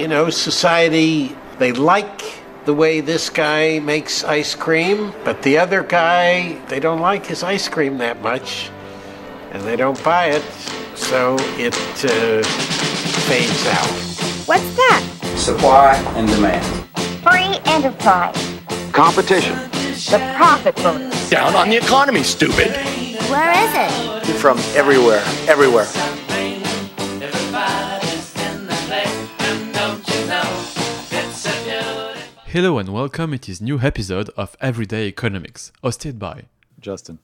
You know, society, they like the way this guy makes ice cream, but the other guy, they don't like his ice cream that much, and they don't buy it, so it uh, fades out. What's that? Supply and demand. Free enterprise. Competition. The profit motive. Down on the economy, stupid. Where is it? From everywhere, everywhere. Hello and welcome It is new episode of Everyday Economics, hosted by Justin.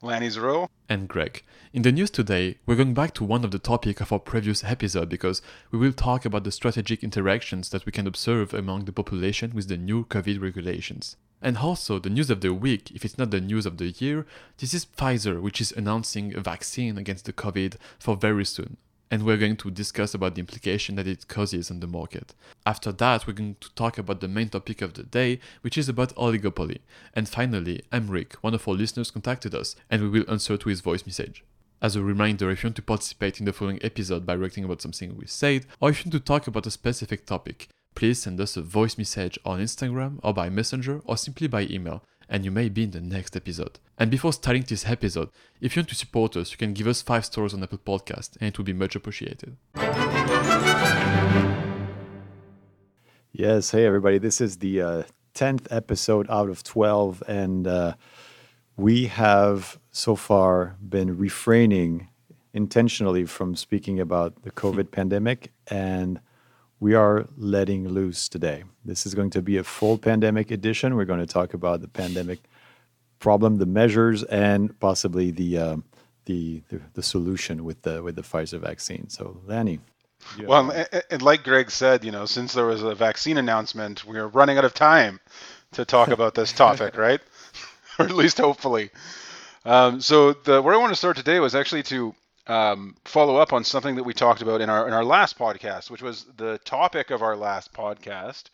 Lanny Zero. and Greg. In the news today, we're going back to one of the topic of our previous episode because we will talk about the strategic interactions that we can observe among the population with the new COVID regulations. And also, the news of the week, if it's not the news of the year, this is Pfizer, which is announcing a vaccine against the COVID for very soon. And we're going to discuss about the implication that it causes on the market. After that, we're going to talk about the main topic of the day, which is about oligopoly. And finally, Emric, one of our listeners, contacted us, and we will answer to his voice message. As a reminder, if you want to participate in the following episode by writing about something we said, or if you want to talk about a specific topic, please send us a voice message on Instagram or by Messenger or simply by email, and you may be in the next episode. And before starting this episode, if you want to support us, you can give us 5 stars on Apple Podcast, and it would be much appreciated. Yes, hey everybody. This is the uh, 10th episode out of 12, and uh, we have so far been refraining intentionally from speaking about the COVID pandemic, and we are letting loose today. This is going to be a full pandemic edition. We're going to talk about the pandemic problem, the measures, and possibly the um, the, the the solution with the with the Pfizer vaccine. So, Lanny. have- Well, and, and like Greg said, you know, since there was a vaccine announcement, we are running out of time to talk about this topic, right? or at least hopefully. Um, so the where I want to start today was actually to um, follow up on something that we talked about in our in our last podcast, which was the topic of our last podcast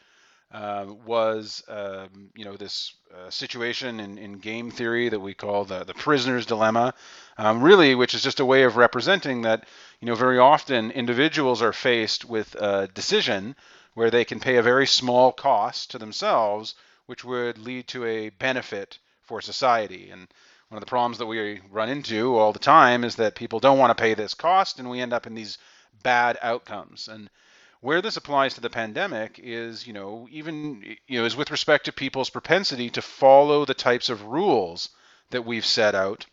um, was um, you know this uh, situation in, in game theory that we call the the prisoner's dilemma, um, really, which is just a way of representing that you know very often individuals are faced with a decision where they can pay a very small cost to themselves, which would lead to a benefit for society. And one of the problems that we run into all the time is that people don't want to pay this cost, and we end up in these bad outcomes. And where this applies to the pandemic is, you know, even you know, is with respect to people's propensity to follow the types of rules that we've set out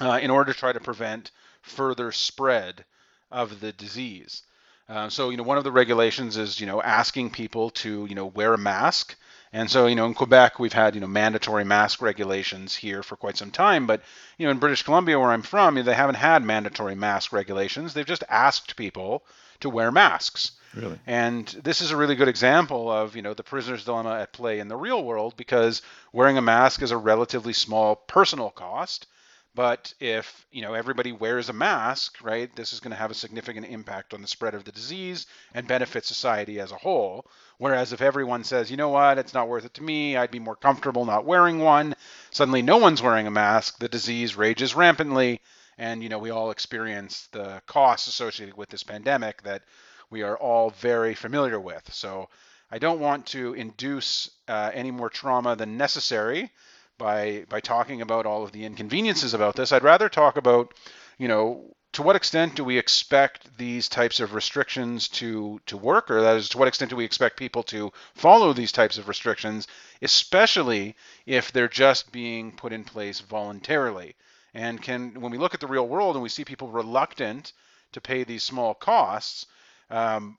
uh, in order to try to prevent further spread of the disease. Uh, so, you know, one of the regulations is, you know, asking people to, you know, wear a mask. And so, you know, in Quebec, we've had, you know, mandatory mask regulations here for quite some time. But, you know, in British Columbia, where I'm from, they haven't had mandatory mask regulations. They've just asked people to wear masks. Really? And this is a really good example of, you know, the prisoner's dilemma at play in the real world because wearing a mask is a relatively small personal cost. But if, you know, everybody wears a mask, right, this is going to have a significant impact on the spread of the disease and benefit society as a whole. Whereas if everyone says, you know what, it's not worth it to me, I'd be more comfortable not wearing one, suddenly no one's wearing a mask, the disease rages rampantly, and, you know, we all experience the costs associated with this pandemic that we are all very familiar with. So I don't want to induce uh, any more trauma than necessary by by talking about all of the inconveniences about this. I'd rather talk about, you know, to what extent do we expect these types of restrictions to to work, or that is, to what extent do we expect people to follow these types of restrictions, especially if they're just being put in place voluntarily. And can when we look at the real world and we see people reluctant to pay these small costs, um,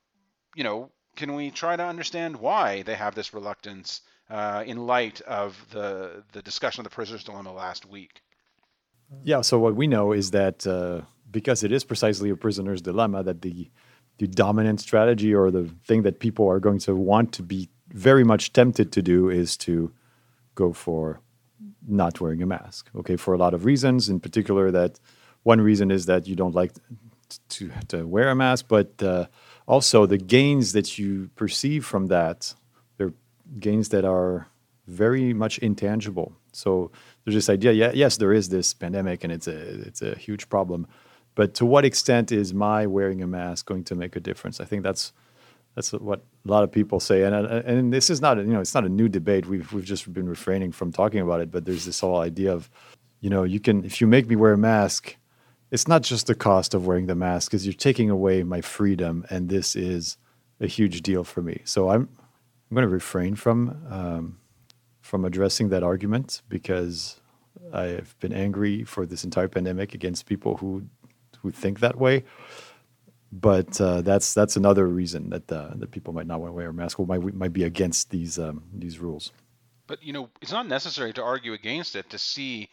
you know, can we try to understand why they have this reluctance uh, in light of the the discussion of the prisoner's dilemma last week? Yeah. So what we know is that uh, because it is precisely a prisoner's dilemma, that the the dominant strategy or the thing that people are going to want to be very much tempted to do is to go for not wearing a mask. Okay, for a lot of reasons. In particular, that one reason is that you don't like to to wear a mask, but uh, also the gains that you perceive from that, gains that are very much intangible. So there's this idea, yeah, yes, there is this pandemic and it's a it's a huge problem, but to what extent is my wearing a mask going to make a difference? I think that's That's what a lot of people say, and and this is not a, you know it's not a new debate. We've we've just been refraining from talking about it, but there's this whole idea of, you know, you can if you make me wear a mask, it's not just the cost of wearing the mask, because you're taking away my freedom, and this is a huge deal for me. So I'm I'm going to refrain from um, from addressing that argument because I've been angry for this entire pandemic against people who who think that way but uh, that's that's another reason that uh, that people might not want to wear a mask or might might be against these um, these rules. But you know, it's not necessary to argue against it to see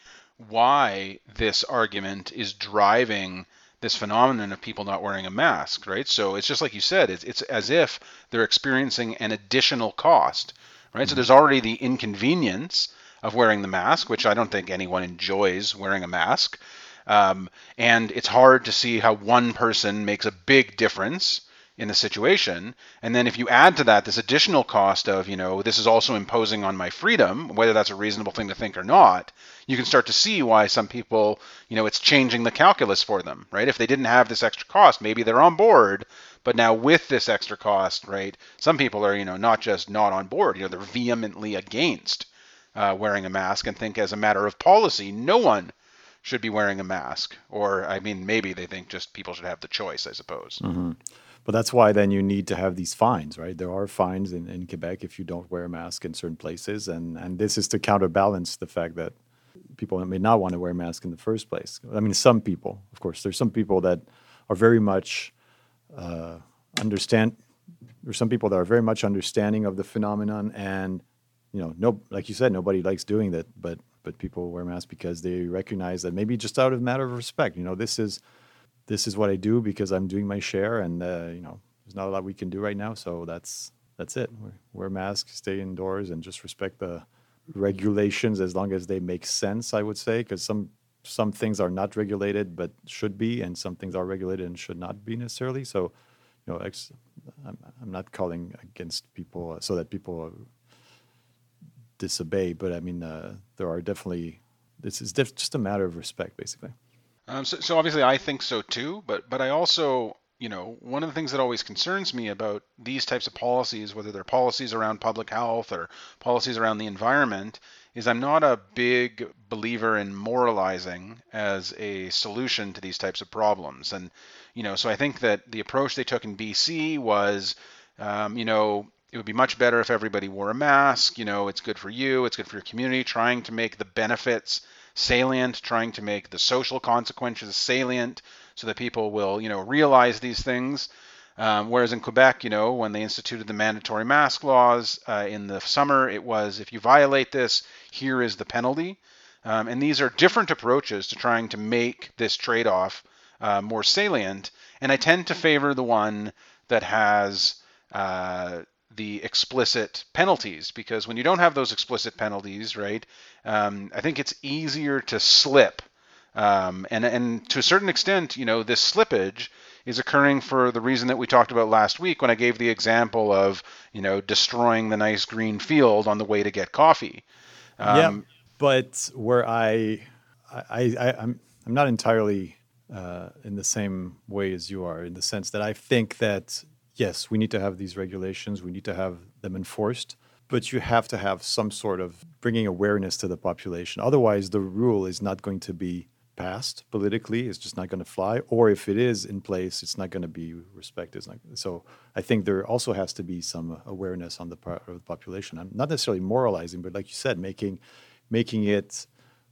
why this argument is driving this phenomenon of people not wearing a mask, right? So it's just like you said, it's, it's as if they're experiencing an additional cost, right? Mm-hmm. So there's already the inconvenience of wearing the mask, which I don't think anyone enjoys wearing a mask. Um, and it's hard to see how one person makes a big difference in the situation. And then if you add to that this additional cost of, you know, this is also imposing on my freedom, whether that's a reasonable thing to think or not, you can start to see why some people, you know, it's changing the calculus for them, right? If they didn't have this extra cost, maybe they're on board, but now with this extra cost, right, some people are, you know, not just not on board, you know, they're vehemently against uh, wearing a mask and think as a matter of policy, no one should be wearing a mask. Or, I mean, maybe they think just people should have the choice, I suppose. Mm-hmm. But that's why then you need to have these fines, right? There are fines in, in Quebec if you don't wear a mask in certain places. And, and this is to counterbalance the fact that people may not want to wear a mask in the first place. I mean, some people, of course, there's some people that are very much uh, understand. There's some people that are very much understanding of the phenomenon, and you know, no, like you said, nobody likes doing that. But but people wear masks because they recognize that maybe just out of matter of respect, you know, this is this is what I do because I'm doing my share, and uh, you know, there's not a lot we can do right now, so that's that's it. Wear masks, stay indoors, and just respect the regulations as long as they make sense. I would say because some some things are not regulated but should be, and some things are regulated and should not be necessarily. So, you know, ex- I'm, I'm not calling against people uh, so that people disobey, but I mean, uh, there are definitely this is def- just a matter of respect, basically. Um, so, so obviously, I think so too. But but I also, you know, one of the things that always concerns me about these types of policies, whether they're policies around public health or policies around the environment, is I'm not a big believer in moralizing as a solution to these types of problems. And you know, so I think that the approach they took in BC was, um, you know, it would be much better if everybody wore a mask. You know, it's good for you, it's good for your community, trying to make the benefits salient, trying to make the social consequences salient so that people will, you know, realize these things. Um, whereas in Quebec, you know, when they instituted the mandatory mask laws uh, in the summer, it was if you violate this, here is the penalty. Um, and these are different approaches to trying to make this trade off uh, more salient. And I tend to favor the one that has uh, the explicit penalties because when you don't have those explicit penalties, right, um, I think it's easier to slip. Um, and, and to a certain extent, you know, this slippage is occurring for the reason that we talked about last week when I gave the example of, you know, destroying the nice green field on the way to get coffee. Um, yeah, but where I, I, I, I'm, I'm not entirely uh, in the same way as you are, in the sense that I think that yes, we need to have these regulations, we need to have them enforced, but you have to have some sort of bringing awareness to the population. Otherwise, the rule is not going to be passed politically, it's just not going to fly. Or if it is in place, it's not going to be respected. Not, so I think there also has to be some awareness on the part of the population. I'm not necessarily moralizing, but like you said, making making it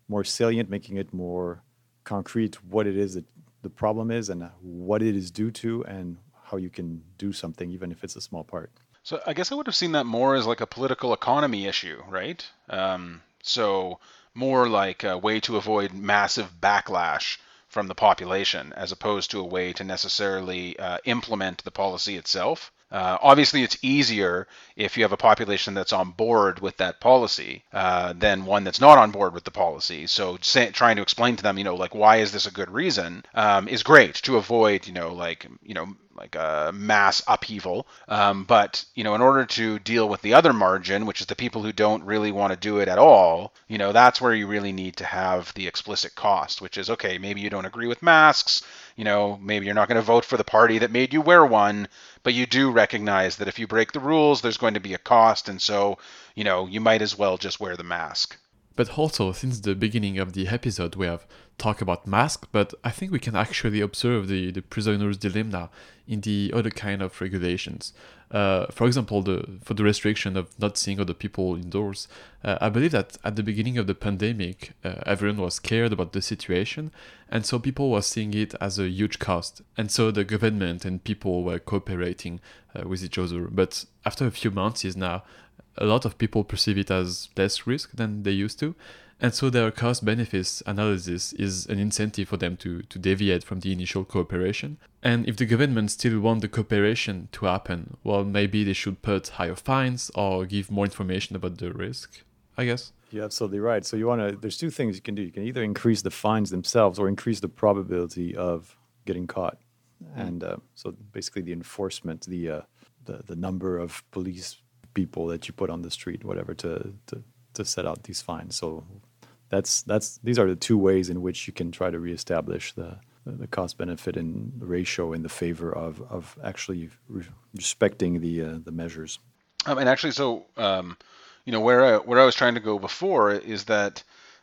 more salient, making it more concrete what it is that the problem is and what it is due to and how you can do something, even if it's a small part. So I guess I would have seen that more as like a political economy issue, right? Um, so more like a way to avoid massive backlash from the population, as opposed to a way to necessarily uh, implement the policy itself. Uh, obviously, it's easier if you have a population that's on board with that policy uh, than one that's not on board with the policy. So, say, trying to explain to them, you know, like why is this a good reason, um, is great to avoid, you know, like you know, like a mass upheaval. Um, but you know, in order to deal with the other margin, which is the people who don't really want to do it at all, you know, that's where you really need to have the explicit cost, which is okay. Maybe you don't agree with masks. You know, maybe you're not going to vote for the party that made you wear one, but you do recognize that if you break the rules, there's going to be a cost, and so you know, you might as well just wear the mask. But also, since the beginning of the episode, we have talked about masks, but I think we can actually observe the, the prisoner's dilemma in the other kind of regulations. Uh, for example, the for the restriction of not seeing other people indoors, uh, I believe that at the beginning of the pandemic, uh, everyone was scared about the situation, and so people were seeing it as a huge cost, and so the government and people were cooperating uh, with each other. But after a few months, is now a lot of people perceive it as less risk than they used to. And so their cost benefits analysis is an incentive for them to, to deviate from the initial cooperation. And if the government still want the cooperation to happen, well, maybe they should put higher fines or give more information about the risk, I guess. You're absolutely right. So you want to, there's two things you can do. You can either increase the fines themselves or increase the probability of getting caught. And uh, so basically the enforcement, the, uh, the, the number of police people that you put on the street, whatever, to, to, to set out these fines. So that's that's these are the two ways in which you can try to reestablish the the cost benefit and ratio in the favor of of actually re- respecting the uh, the measures. Um, and actually, so um, you know where I, where I was trying to go before is that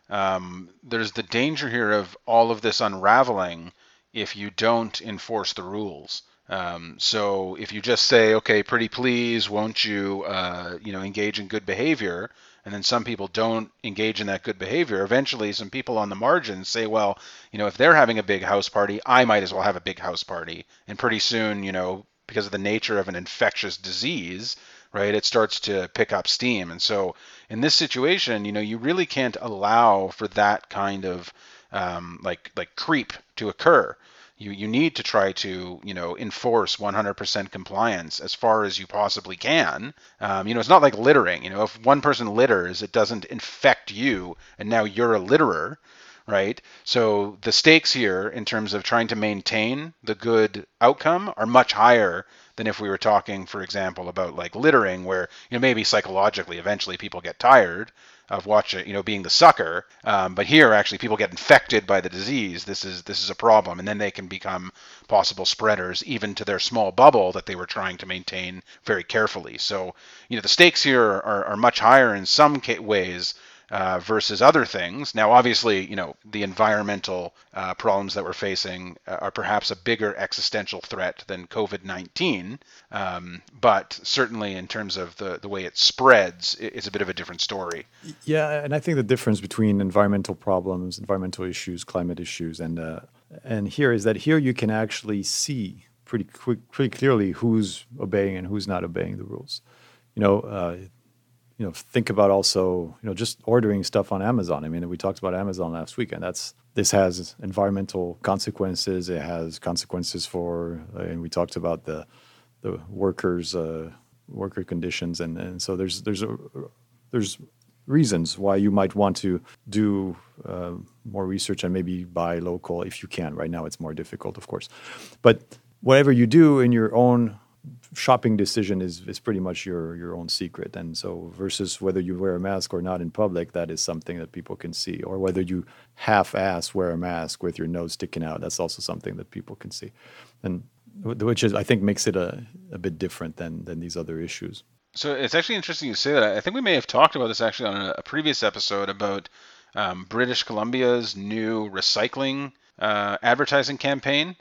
um, there's the danger here of all of this unraveling if you don't enforce the rules. Um, so if you just say, okay, pretty please, won't you, uh, you know, engage in good behavior, and then some people don't engage in that good behavior, eventually some people on the margins say, well, you know, if they're having a big house party, I might as well have a big house party. And pretty soon, you know, because of the nature of an infectious disease, right, it starts to pick up steam. And so in this situation, you know, you really can't allow for that kind of um, like like creep to occur you you need to try to you know enforce 100% compliance as far as you possibly can. Um, you know, it's not like littering. You know, if one person litters, it doesn't infect you, and now you're a litterer, right? So the stakes here in terms of trying to maintain the good outcome are much higher than if we were talking, for example, about like littering, where you know maybe psychologically eventually people get tired of watching, you know, being the sucker. Um, but here, actually, people get infected by the disease. This is this is a problem, and then they can become possible spreaders, even to their small bubble that they were trying to maintain very carefully. So, you know, the stakes here are, are much higher in some ways uh, versus other things. Now, obviously, you know, the environmental uh, problems that we're facing uh, are perhaps a bigger existential threat than COVID-19, um, but certainly in terms of the, the way it spreads, it's a bit of a different story. Yeah, and I think the difference between environmental problems, environmental issues, climate issues, and uh, and here is that here you can actually see pretty quick, pretty clearly who's obeying and who's not obeying the rules. You know, uh, you know, think about also, you know, just ordering stuff on Amazon. I mean, we talked about Amazon last week, and that's this has environmental consequences. It has consequences for, uh, and we talked about the the workers' uh, worker conditions, and and so there's there's a there's reasons why you might want to do uh, more research and maybe buy local if you can. Right now, it's more difficult, of course, but whatever you do in your own shopping decision is is pretty much your your own secret. And so versus whether you wear a mask or not in public that is something that people can see. Or whether you half-ass wear a mask with your nose sticking out that's also something that people can see. And which is i think makes it a, a bit different than than these other issues. So it's actually interesting you say that. I think we may have talked about this actually on a, a previous episode about um, british columbia's new recycling uh, advertising campaign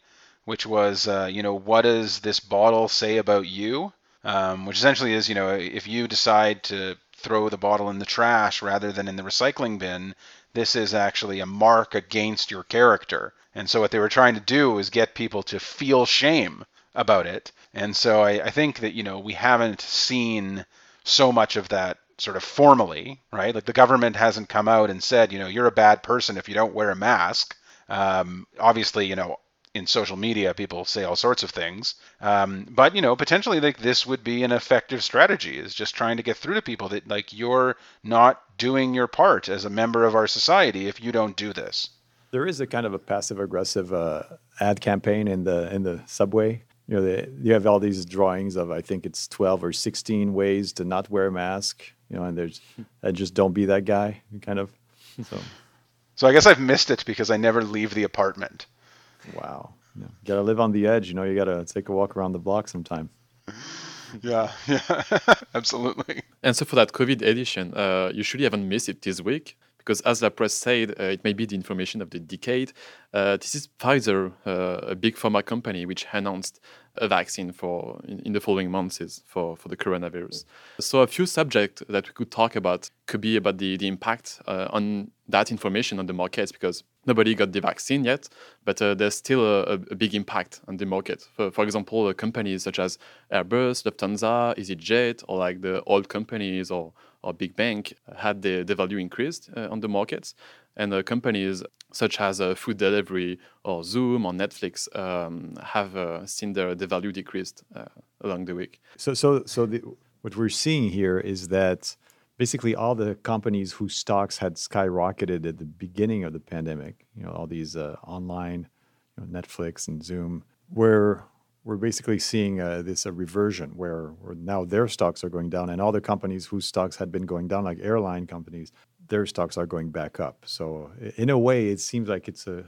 which was, uh, you know, what does this bottle say about you? Um, which essentially is, you know, if you decide to throw the bottle in the trash rather than in the recycling bin, this is actually a mark against your character. And so what they were trying to do is get people to feel shame about it. And so I, I think that, you know, we haven't seen so much of that sort of formally, right? Like the government hasn't come out and said, you know, you're a bad person if you don't wear a mask. Um, obviously, you know, in social media, people say all sorts of things. Um, but you know, potentially, like this would be an effective strategy. Is just trying to get through to people that like you're not doing your part as a member of our society if you don't do this. There is a kind of a passive aggressive uh, ad campaign in the in the subway you know, they, you have all these drawings of I think it's 12 or 16 ways to not wear a mask, you know, and there's and just don't be that guy, kind of. So, So I guess I've missed it because I never leave the apartment. Wow, you gotta live on the edge. You know, you gotta take a walk around the block sometime. Yeah, yeah, absolutely. And so for that COVID edition, uh, you surely haven't missed it this week because, as La Presse said, uh, it may be the information of the decade. Uh, this is Pfizer, uh, a big pharma company, which announced a vaccine for in, in the following months for, for the coronavirus. So a few subjects that we could talk about could be about the, the impact uh, on that information on the markets because nobody got the vaccine yet, but uh, there's still a, a big impact on the market. For, for example, uh, companies such as Airbus, Lufthansa, EasyJet, or like the old companies or, or big bank had the, the value increased uh, on the markets. And uh, companies such as uh, food delivery or Zoom or Netflix um, have uh, seen their the value decreased uh, along the week. So, so, so the, what we're seeing here is that basically all the companies whose stocks had skyrocketed at the beginning of the pandemic, you know, all these uh, online, you know, Netflix and Zoom, where we're basically seeing uh, this a reversion where, where now their stocks are going down, and all the companies whose stocks had been going down, like airline companies, their stocks are going back up. So in a way, it seems like it's a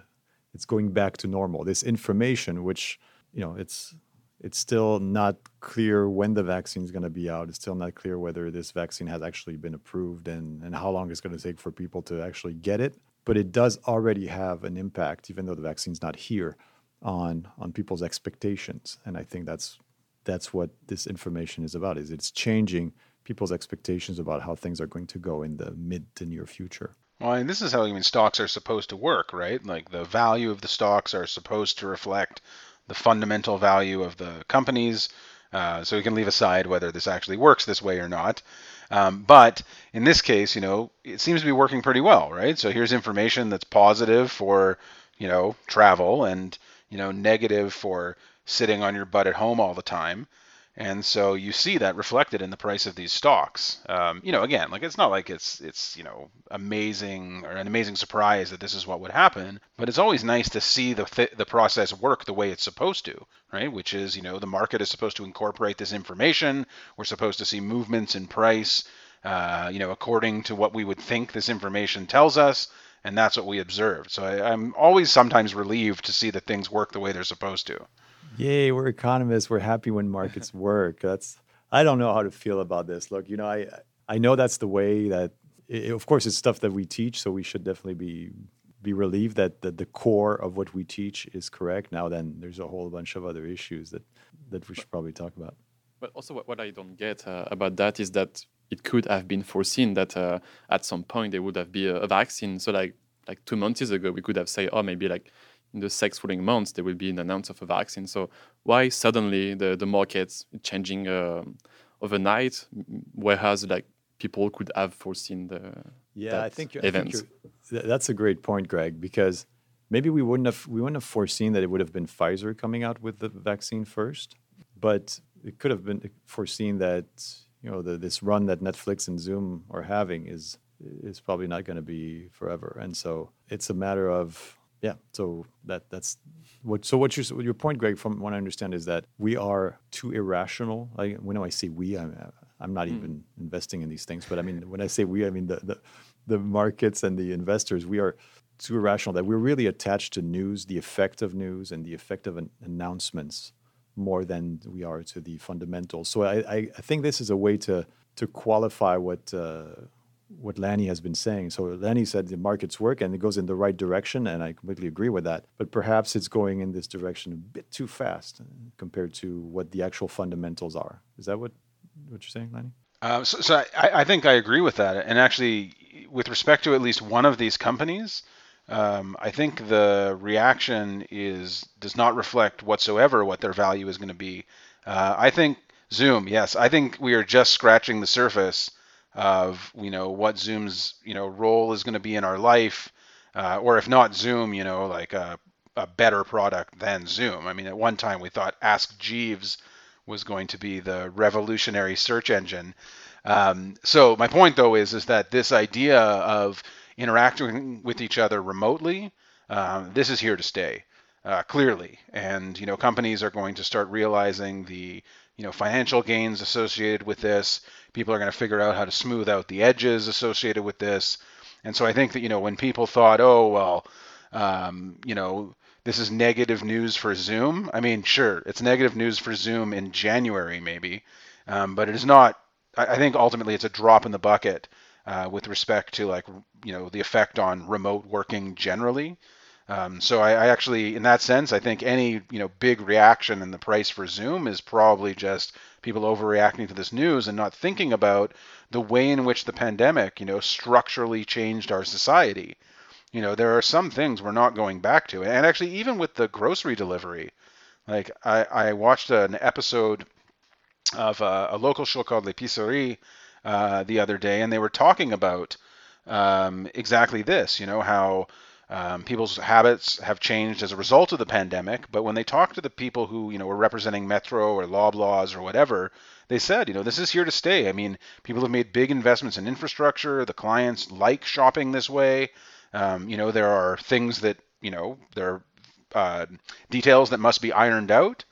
it's going back to normal. This information, which you know, it's it's still not clear when the vaccine is going to be out. It's still not clear whether this vaccine has actually been approved and, and how long it's going to take for people to actually get it. But it does already have an impact, even though the vaccine's not here, on on people's expectations. And I think that's that's what this information is about. Is it's changing people's expectations about how things are going to go in the mid to near future. Well, and this is how even stocks are supposed to work, right? Like the value of the stocks are supposed to reflect the fundamental value of the companies. Uh, so we can leave aside whether this actually works this way or not. Um, but in this case, you know, it seems to be working pretty well, right? So here's information that's positive for, you know, travel and, you know, negative for sitting on your butt at home all the time. And so you see that reflected in the price of these stocks. Um, you know, again, like it's not like it's it's you know amazing or an amazing surprise that this is what would happen, but it's always nice to see the th- the process work the way it's supposed to, right? Which is you know the market is supposed to incorporate this information. We're supposed to see movements in price, uh, you know, according to what we would think this information tells us, and that's what we observed. So I, I'm always sometimes relieved to see that things work the way they're supposed to. Yay, we're economists. We're happy when markets work. That's I don't know how to feel about this. Look, you know, I I know that's the way that i of course it's stuff that we teach, so we should definitely be be relieved that, that the core of what we teach is correct. Now then there's a whole bunch of other issues that that we should probably talk about. But also, what, what I don't get uh, about that is that it could have been foreseen that uh, at some point there would have been a, a vaccine. So, like like two months ago, we could have said, oh, maybe like in the six following months there will be an announcement of a vaccine. So, why suddenly the the markets changing um overnight, whereas like people could have foreseen the Yeah, I think, I think you're- th- that's a great point, Greg, because maybe we wouldn't have we wouldn't have foreseen that it would have been Pfizer coming out with the vaccine first, but it could have been foreseen that you know the, this run that Netflix and Zoom are having is is probably not going to be forever, and so it's a matter of yeah. So that that's what. So what your your point, Greg, from what I understand, is that we are too irrational. Like when I say we, I'm I'm not hmm. even investing in these things, but I mean when I say we, I mean the the, the markets and the investors. We are too irrational that we're really attached to news, the effect of news, and the effect of an announcements more than we are to the fundamentals. So I, I, think this is a way to to qualify what uh, what Lanny has been saying. So Lanny said the markets work and it goes in the right direction, and I completely agree with that. But perhaps it's going in this direction a bit too fast uh, compared to what the actual fundamentals are. Is that what what you're saying, Lanny? Uh, so, so I, I think I agree with that. And actually, with respect to at least one of these companies, um, I think the reaction is does not reflect whatsoever what their value is going to be. Uh, I think Zoom, yes, I think we are just scratching the surface of you know what Zoom's you know role is going to be in our life, uh, or if not Zoom, you know like a, a better product than Zoom. I mean, at one time we thought Ask Jeeves was going to be the revolutionary search engine. Um, so my point though is is that this idea of interacting with each other remotely, um, this is here to stay. uh, clearly, and you know companies are going to start realizing the you know financial gains associated with this. People are going to figure out how to smooth out the edges associated with this, and so I think that you know when people thought, oh well, um, you know this is negative news for Zoom. I mean, sure, it's negative news for Zoom in January maybe, um, but it is not. I, I, think ultimately it's a drop in the bucket uh, with respect to like you know the effect on remote working generally. Um, so I, I, actually, in that sense, I think any you know big reaction in the price for Zoom is probably just people overreacting to this news and not thinking about the way in which the pandemic, you know, structurally changed our society. You know, there are some things we're not going back to, and actually, even with the grocery delivery, like I, I watched an episode of a, a local show called L'Épicerie uh, the other day, and they were talking about um, exactly this. You know how um, people's habits have changed as a result of the pandemic, but when they talked to the people who, you know, were representing Metro or Loblaws or whatever, they said, you know, this is here to stay. I mean, people have made big investments in infrastructure. The clients like shopping this way. Um, you know, there are things that, you know, there are uh, details that must be ironed out,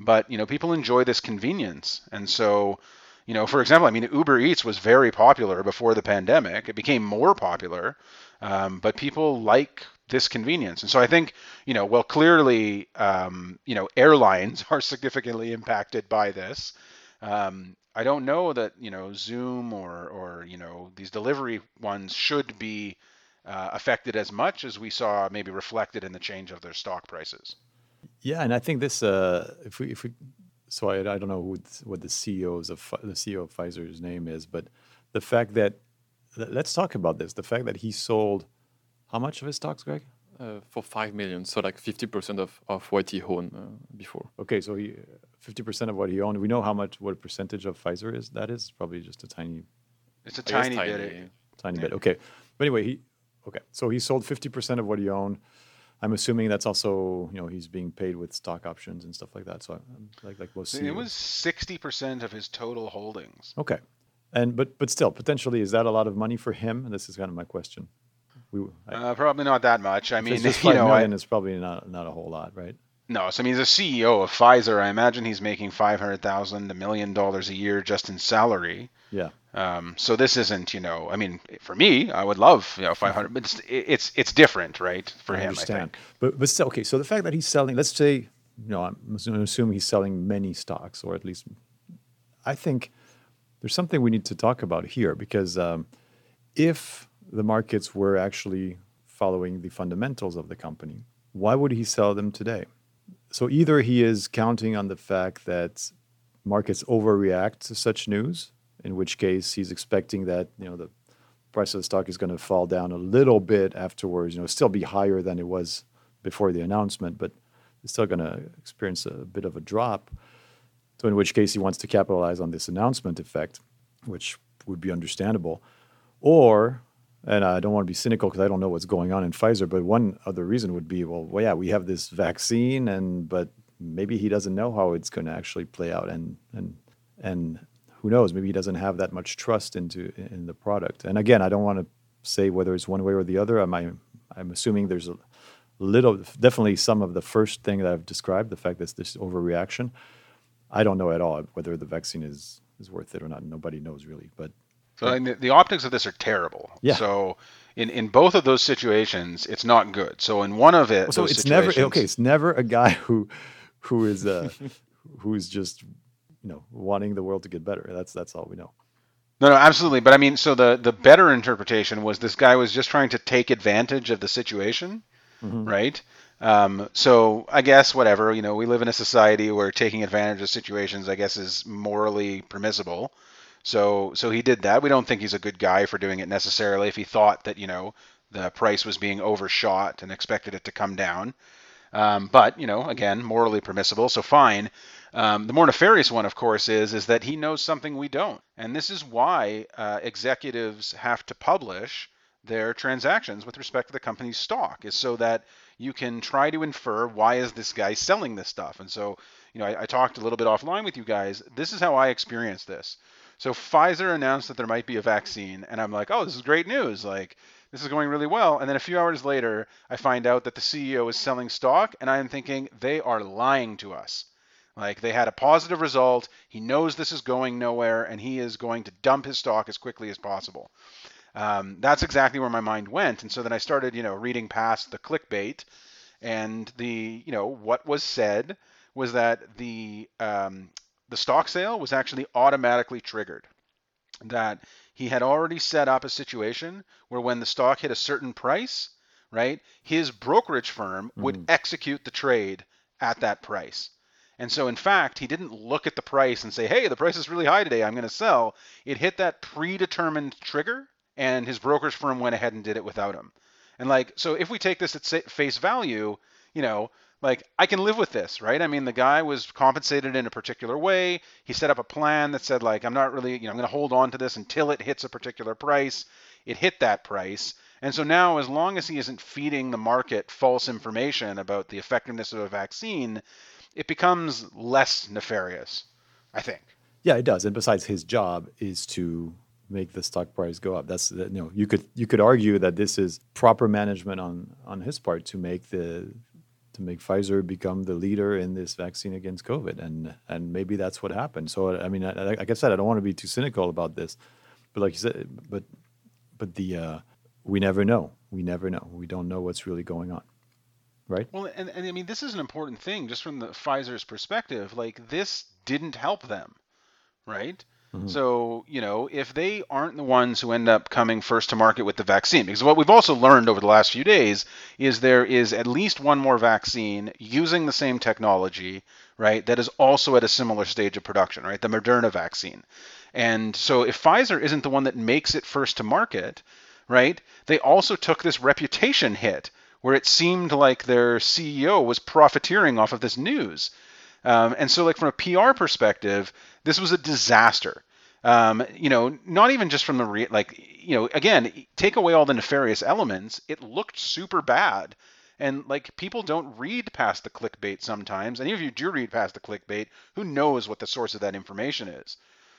but you know, people enjoy this convenience, and so. You know, for example, I mean, Uber Eats was very popular before the pandemic. It became more popular um, but people like this convenience. And so I think, you know, well, clearly, um, you know, airlines are significantly impacted by this. Um, I don't know that, you know, Zoom or, or you know, these delivery ones should be uh, affected as much as we saw maybe reflected in the change of their stock prices. Yeah, and I think this, uh, if we, if we, so I, I don't know who, what the CEOs of the CEO of Pfizer's name is, but the fact that let's talk about this. The fact that he sold how much of his stocks, Greg? Uh, for five million, so like fifty percent of, of what he owned uh, before. Okay, so he fifty percent of what he owned. We know how much, what percentage of Pfizer is that is probably just a tiny. It's a tiny, tiny bit. Tiny yeah. bit. Okay, but anyway, he okay. So he sold fifty percent of what he owned. I'm assuming that's also you know he's being paid with stock options and stuff like that. So like like most. It was sixty percent of his total holdings. Okay, and but but still, potentially, is that a lot of money for him? And this is kind of my question. We I, uh, probably not that much. I mean, it's you know, million I, is probably not not a whole lot, right? No, so I mean, as a CEO of Pfizer, I imagine he's making five hundred thousand a million dollars a year just in salary. Yeah. Um, so this isn't, you know, I mean, for me, I would love, you know, five hundred, but it's, it's it's different, right, for I him. Understand. I think. But but still, okay. So the fact that he's selling, let's say, you know, I'm assuming he's selling many stocks, or at least, I think there's something we need to talk about here because um, if the markets were actually following the fundamentals of the company, why would he sell them today? So either he is counting on the fact that markets overreact to such news, in which case he's expecting that you know the price of the stock is going to fall down a little bit afterwards, you know, still be higher than it was before the announcement, but it's still going to experience a bit of a drop. So, in which case, he wants to capitalize on this announcement effect, which would be understandable. Or, and I don't want to be cynical because I don't know what's going on in Pfizer, but one other reason would be, well, well, yeah, we have this vaccine, and but maybe he doesn't know how it's going to actually play out, and and and who knows? Maybe he doesn't have that much trust into in the product. And again, I don't want to say whether it's one way or the other. I'm I'm assuming there's a little, definitely some of the first thing that I've described, the fact that this overreaction. I don't know at all whether the vaccine is is worth it or not. Nobody knows really, but so I mean, the, the optics of this are terrible. Yeah. So in in both of those situations, it's not good. So in one of it, so it's never okay. It's never a guy who who is uh who's just you know wanting the world to get better. That's that's all we know. No, no, absolutely. But I mean, so the the better interpretation was this guy was just trying to take advantage of the situation, mm-hmm. right? Um, so I guess whatever, you know, we live in a society where taking advantage of situations, I guess, is morally permissible. So so he did that. We don't think he's a good guy for doing it necessarily. If he thought that you know the price was being overshot and expected it to come down, um, but you know, again, morally permissible, so fine. Um, the more nefarious one, of course, is is that he knows something we don't, and this is why uh, executives have to publish their transactions with respect to the company's stock, is so that you can try to infer why is this guy selling this stuff. And so, you know, I, I talked a little bit offline with you guys. This is how I experienced this. So Pfizer announced that there might be a vaccine, and I'm like, oh, this is great news. Like, this is going really well. And then a few hours later, I find out that the CEO is selling stock, and I'm thinking they are lying to us. Like, they had a positive result. He knows this is going nowhere, and he is going to dump his stock as quickly as possible. Um, that's exactly where my mind went. And so then I started, you know, reading past the clickbait, and the, you know, what was said was that the um, the stock sale was actually automatically triggered. That he had already set up a situation where when the stock hit a certain price, right, his brokerage firm would Mhm. execute the trade at that price. And so, in fact, he didn't look at the price and say, hey, the price is really high today, I'm going to sell. It hit that predetermined trigger, and his brokerage firm went ahead and did it without him. And, like, so if we take this at face value, you know, like I can live with this, right? I mean, the guy was compensated in a particular way. He set up a plan that said, like, I'm not really, you know, I'm going to hold on to this until it hits a particular price. It hit that price. And so now, as long as he isn't feeding the market false information about the effectiveness of a vaccine, it becomes less nefarious, I think. Yeah, it does. And besides, his job is to make the stock price go up. That's you know you could you could argue that this is proper management on on his part to make the to make Pfizer become the leader in this vaccine against COVID, and and maybe that's what happened. So I mean, I- like I said, I don't want to be too cynical about this, but like you said, but but the uh, we never know. We never know. We don't know what's really going on, right? Well, and, and I mean, this is an important thing just from the Pfizer's perspective. Like, this didn't help them, right? So, you know, if they aren't the ones who end up coming first to market with the vaccine, because what we've also learned over the last few days is there is at least one more vaccine using the same technology, right, that is also at a similar stage of production, right, the Moderna vaccine. And so if Pfizer isn't the one that makes it first to market, right, they also took this reputation hit where it seemed like their CEO was profiteering off of this news. Um, and so, like from a PR perspective, this was a disaster. Um, you know, not even just from the re- like, you know, again, take away all the nefarious elements, it looked super bad. And like people don't read past the clickbait sometimes. And if you do read past the clickbait, who knows what the source of that information is?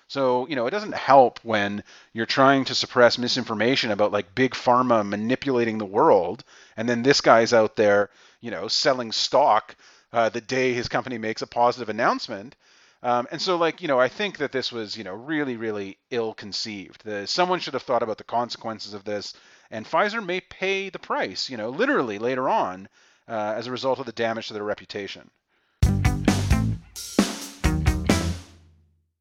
So, you know, it doesn't help when you're trying to suppress misinformation about like big pharma manipulating the world, and then this guy's out there, you know, selling stock uh, the day his company makes a positive announcement. Um, and so, like, you know, I think that this was, you know, really, really ill conceived. Someone should have thought about the consequences of this, and Pfizer may pay the price, you know, literally later on uh, as a result of the damage to their reputation.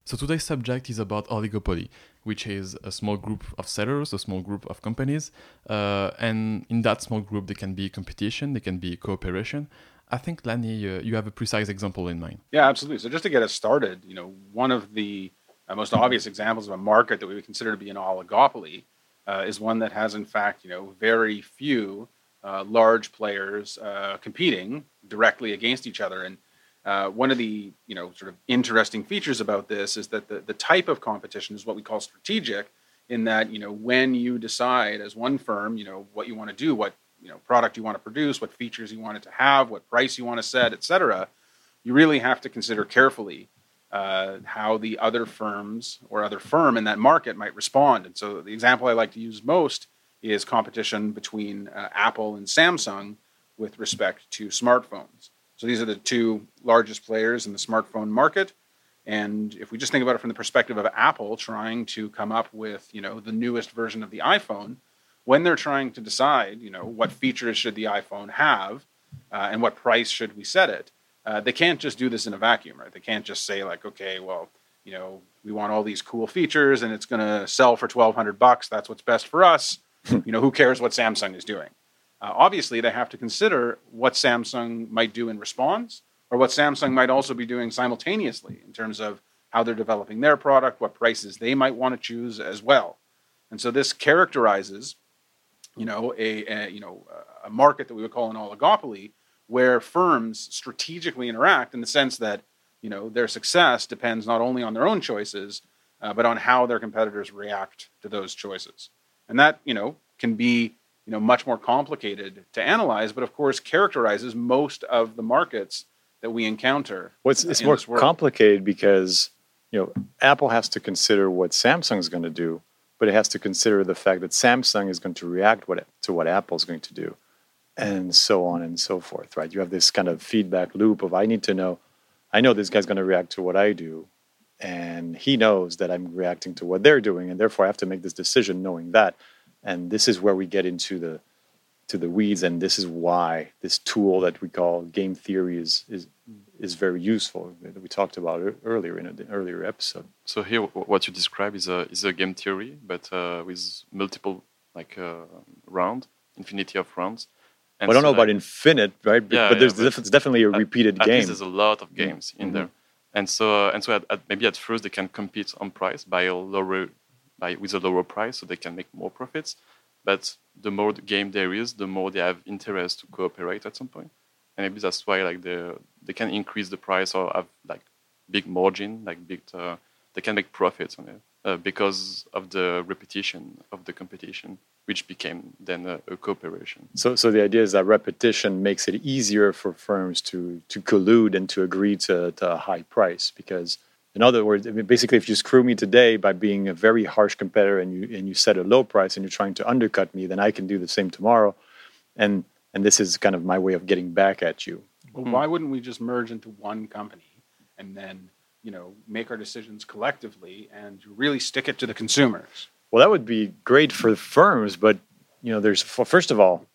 So today's subject is about oligopoly, which is a small group of sellers, a small group of companies, uh, and in that small group there can be competition, there can be cooperation. I think Lanny, uh, you have a precise example in mind. Yeah, absolutely. So just to get us started, you know, one of the uh, most obvious examples of a market that we would consider to be an oligopoly uh, is one that has, in fact, you know, very few uh, large players uh, competing directly against each other. And uh, one of the, you know, sort of interesting features about this is that the, the type of competition is what we call strategic, in that, you know, when you decide as one firm, you know, what you want to do, what you know product you want to produce, what features you want it to have, what price you want to set, et cetera, you really have to consider carefully uh, how the other firms or other firm in that market might respond. And so the example I like to use most is competition between uh, Apple and Samsung with respect to smartphones. So these are the two largest players in the smartphone market. And if we just think about it from the perspective of Apple trying to come up with, you know, the newest version of the iPhone, when they're trying to decide, you know, what features should the iPhone have uh, and what price should we set it, uh, they can't just do this in a vacuum, right? They can't just say like, okay, well, you know, we want all these cool features and it's going to sell for twelve hundred bucks. That's what's best for us. you know, who cares what Samsung is doing? Uh, obviously, they have to consider what Samsung might do in response, or what Samsung might also be doing simultaneously in terms of how they're developing their product, what prices they might want to choose as well. And so this characterizes you know, a, a, you know a market that we would call an oligopoly, where firms strategically interact in the sense that you know their success depends not only on their own choices, uh, but on how their competitors react to those choices, and that you know can be you know much more complicated to analyze, but of course characterizes most of the markets that we encounter. Well, it's, it's more complicated because you know, Apple has to consider what Samsung is going to do, but it has to consider the fact that Samsung is going to react what, to what Apple is going to do, and so on and so forth, right? You have this kind of feedback loop of I need to know, I know this guy's going to react to what I do, and he knows that I'm reacting to what they're doing, and therefore I have to make this decision knowing that. And this is where we get into the to the weeds, and this is why this tool that we call game theory is is is very useful. We talked about it earlier in an earlier episode. So here, what you describe is a is a game theory, but uh, with multiple like uh, round, infinity of rounds. And I don't so, know about infinite, right? But, Yeah, but there's yeah, but def- it's definitely a at- repeated at game. there's a lot of games in Mhm. there, and so and so at, at, maybe at first they can compete on price by a lower by with a lower price, so they can make more profits. But the more the game there is, the more they have interest to cooperate at some point, and maybe that's why like the they can increase the price or have like big margin, like big uh, they can make profits on it uh, because of the repetition of the competition, which became then a, a cooperation. So, so the idea is that repetition makes it easier for firms to to collude and to agree to, to a high price. Because, in other words, basically, if you screw me today by being a very harsh competitor and you and you set a low price and you're trying to undercut me, then I can do the same tomorrow, and and this is kind of my way of getting back at you. Well, why wouldn't we just merge into one company and then, you know, make our decisions collectively and really stick it to the consumers? Well, that would be great for firms, but you know, there's first of all,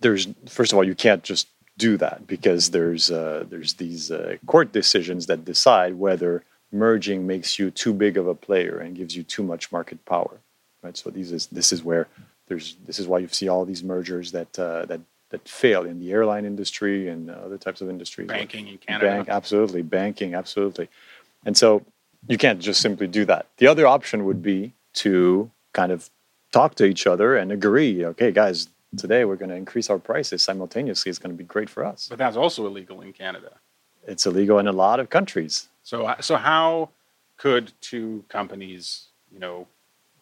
there's first of all, you can't just do that because there's uh, there's these uh, court decisions that decide whether merging makes you too big of a player and gives you too much market power, right? So these is this is where there's this is why you see all these mergers that uh, that that fail in the airline industry and uh, other types of industries. Banking in Canada. Bank, absolutely, banking, absolutely. And so you can't just simply do that. The other option would be to kind of talk to each other and agree, okay, guys, today we're going to increase our prices simultaneously. It's going to be great for us. But that's also illegal in Canada. It's illegal in a lot of countries. So, so how could two companies, you know,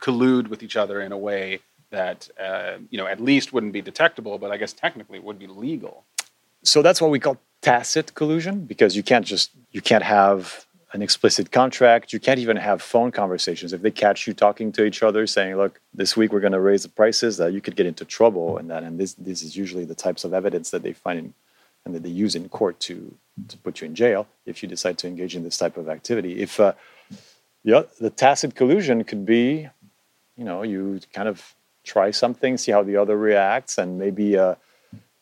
collude with each other in a way that, uh, you know, at least wouldn't be detectable, but I guess technically it would be legal? So that's what we call tacit collusion because you can't just you can't have an explicit contract. You can't even have phone conversations. If they catch you talking to each other, saying, "Look, this week we're going to raise the prices," that you could get into trouble, and that and this this is usually the types of evidence that they find in, and that they use in court to to put you in jail if you decide to engage in this type of activity. If uh, the tacit collusion could be, you know, you kind of try something, see how the other reacts, and maybe. Uh,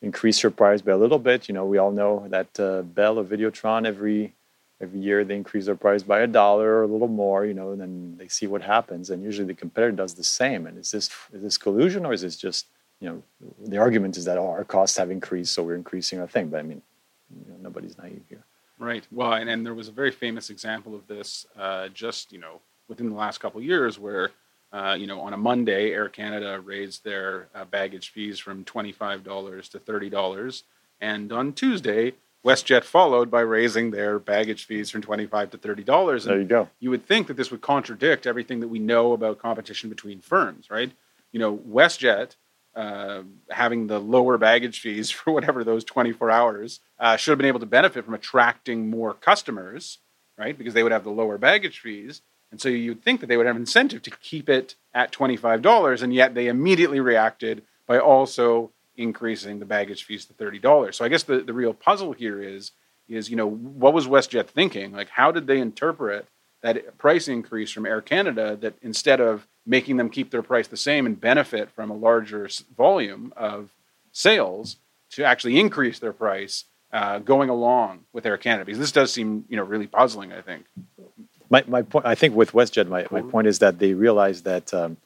increase your price by a little bit. You know, we all know that uh, Bell or Videotron every every year they increase their price by a dollar or a little more. You know, and then they see what happens. And usually the competitor does the same. And is this is this collusion or is this just you know the argument is that oh, our costs have increased, so we're increasing our thing. But I mean, you know, nobody's naive here. Right. Well, and, and there was a very famous example of this uh, just, you know, within the last couple years where, uh, you know, on a Monday, Air Canada raised their uh, baggage fees from $25 to $30. And on Tuesday, WestJet followed by raising their baggage fees from 25 to $30. And There you go. you would think that this would contradict everything that we know about competition between firms, right? You know, WestJet uh, having the lower baggage fees for whatever those 24 hours uh, should have been able to benefit from attracting more customers, right? Because they would have the lower baggage fees. And so you'd think that they would have incentive to keep it at $25, and yet they immediately reacted by also increasing the baggage fees to $30. So I guess the, the real puzzle here is, is, you know, what was WestJet thinking? Like, how did they interpret that price increase from Air Canada that instead of making them keep their price the same and benefit from a larger volume of sales to actually increase their price uh, going along with Air Canada? Because this does seem, you know, really puzzling. I think. My, my point, I think with WestJet, my, my point is that they realize that um,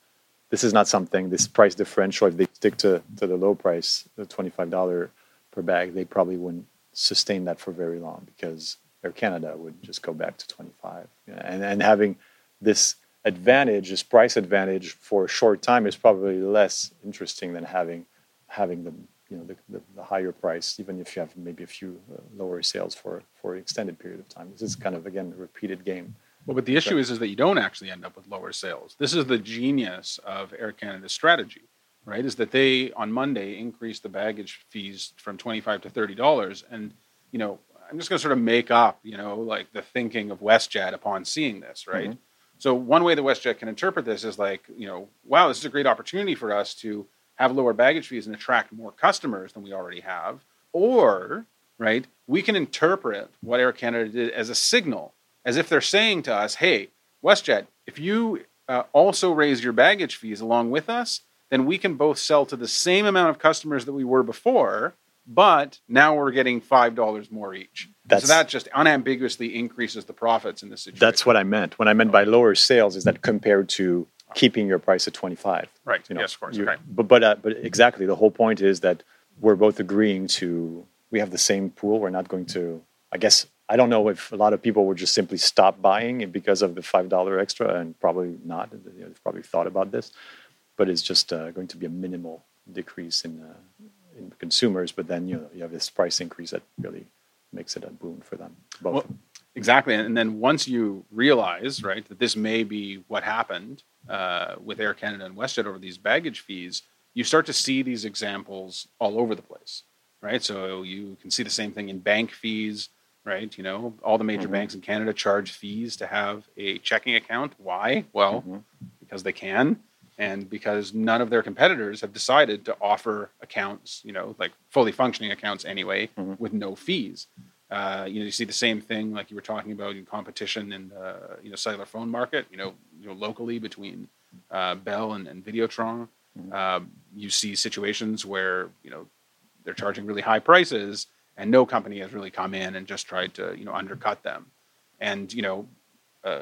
this is not something, this price differential, if they stick to, to the low price, the $25 per bag, they probably wouldn't sustain that for very long because Air Canada would just go back to 25. And, and having this advantage, this price advantage for a short time is probably less interesting than having, having the, you know, the, the, the higher price, even if you have maybe a few uh, lower sales for, for an extended period of time. This is kind of, again, a repeated game. Well, but the issue is, is that you don't actually end up with lower sales. This is the genius of Air Canada's strategy, right? Is that they on Monday increased the baggage fees from twenty five to thirty dollars, and you know, I'm just going to sort of make up, you know, like the thinking of WestJet upon seeing this, right? Mm-hmm. So one way that WestJet can interpret this is like, you know, wow, this is a great opportunity for us to have lower baggage fees and attract more customers than we already have. Or, right, we can interpret what Air Canada did as a signal, as if they're saying to us, hey, WestJet, if you uh, also raise your baggage fees along with us, then we can both sell to the same amount of customers that we were before, but now we're getting five dollars more each. That's- so that just unambiguously increases the profits in this situation. That's what I meant. What I meant by lower sales is that compared to keeping your price at 25. Right. You know, yes, of course. okay. But but uh, but exactly the whole point is that we're both agreeing to we have the same pool. We're not going to. I guess I don't know if a lot of people would just simply stop buying because of the five dollar extra, and probably not. They've probably thought about this, but it's just uh, going to be a minimal decrease in uh, in consumers. But then you know you have this price increase that really makes it a boon for them. Both. Well, exactly. And then once you realize, right, that this may be what happened uh, with Air Canada and WestJet over these baggage fees, you start to see these examples all over the place, right? So you can see the same thing in bank fees, right? You know, all the major banks in Canada charge fees to have a checking account. Why? Well, because they can. And because none of their competitors have decided to offer accounts, you know, like fully functioning accounts anyway, with no fees. Uh, you know, you see the same thing like you were talking about in competition in the you know cellular phone market. You know, you know locally between uh, Bell and, and Videotron, um, you see situations where you know they're charging really high prices, and no company has really come in and just tried to you know undercut them. And you know, uh,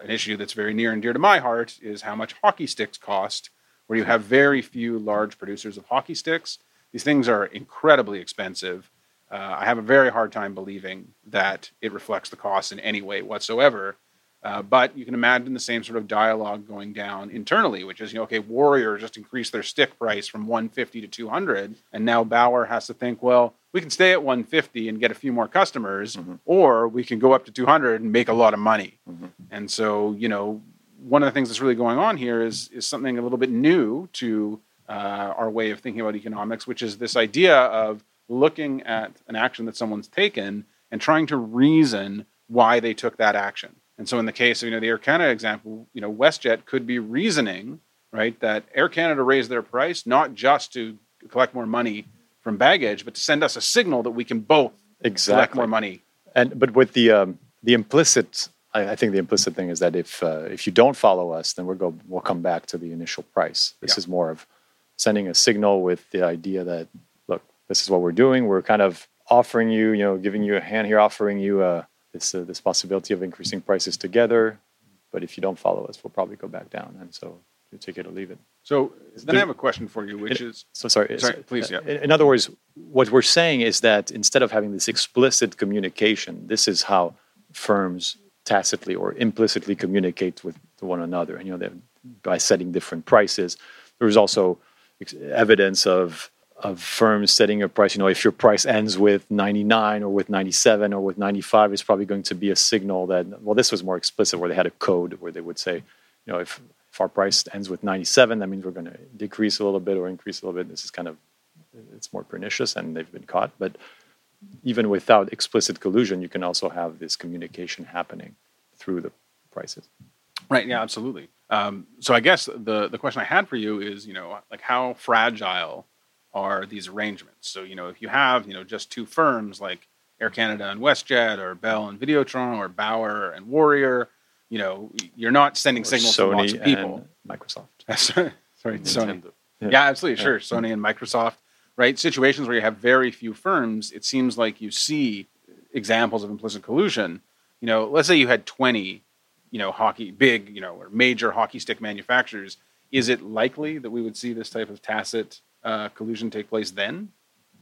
an issue that's very near and dear to my heart is how much hockey sticks cost. Where you have very few large producers of hockey sticks, these things are incredibly expensive. Uh, I have a very hard time believing that it reflects the cost in any way whatsoever. Uh, but you can imagine the same sort of dialogue going down internally, which is, you know, okay, Warrior just increased their stick price from 150 to 200, and now Bauer has to think, well, we can stay at 150 and get a few more customers, or we can go up to 200 and make a lot of money. And so, you know, one of the things that's really going on here is is something a little bit new to uh, our way of thinking about economics, which is this idea of looking at an action that someone's taken and trying to reason why they took that action. And so, in the case of you know the Air Canada example, you know WestJet could be reasoning right that Air Canada raised their price not just to collect more money from baggage, but to send us a signal that we can both exactly. collect more money. And but with the um, the implicit, I, I think the implicit thing is that if uh, if you don't follow us, then we'll go we'll come back to the initial price. This Yeah. is more of sending a signal with the idea that look, this is what we're doing. We're kind of offering you, you know, giving you a hand here, offering you uh, this uh, this possibility of increasing prices together. But if you don't follow us, we'll probably go back down. And so you take it or leave it. So then there- I have a question for you, which is So sorry. Sorry, so- please, yeah. In in other words, what we're saying is that instead of having this explicit communication, this is how firms tacitly or implicitly communicate with one another. And you know, by setting different prices, there's also evidence of of firms setting a price. You know, if your price ends with 99 or with 97 or with 95, it's probably going to be a signal that well, this was more explicit, where they had a code where they would say, you know, if if our price ends with 97, that means we're going to decrease a little bit or increase a little bit. This is kind of it's more pernicious and they've been caught. But even without explicit collusion, you can also have this communication happening through the prices. Right. Yeah. Absolutely. Um, so I guess the the question I had for you is, you know, like how fragile are these arrangements? So you know, if you have you know just two firms like Air Canada and WestJet, or Bell and Videotron, or Bauer and Warrior, you know, you're not sending signals to lots Sony of people. and Microsoft. Sorry, Sony. Nintendo. Yeah. Yeah, absolutely, sure. Sony and Microsoft, right? Situations where you have very few firms, it seems like you see examples of implicit collusion. You know, let's say you had 20, you know, hockey, big, you know, or major hockey stick manufacturers. Is it likely that we would see this type of tacit uh, collusion take place then?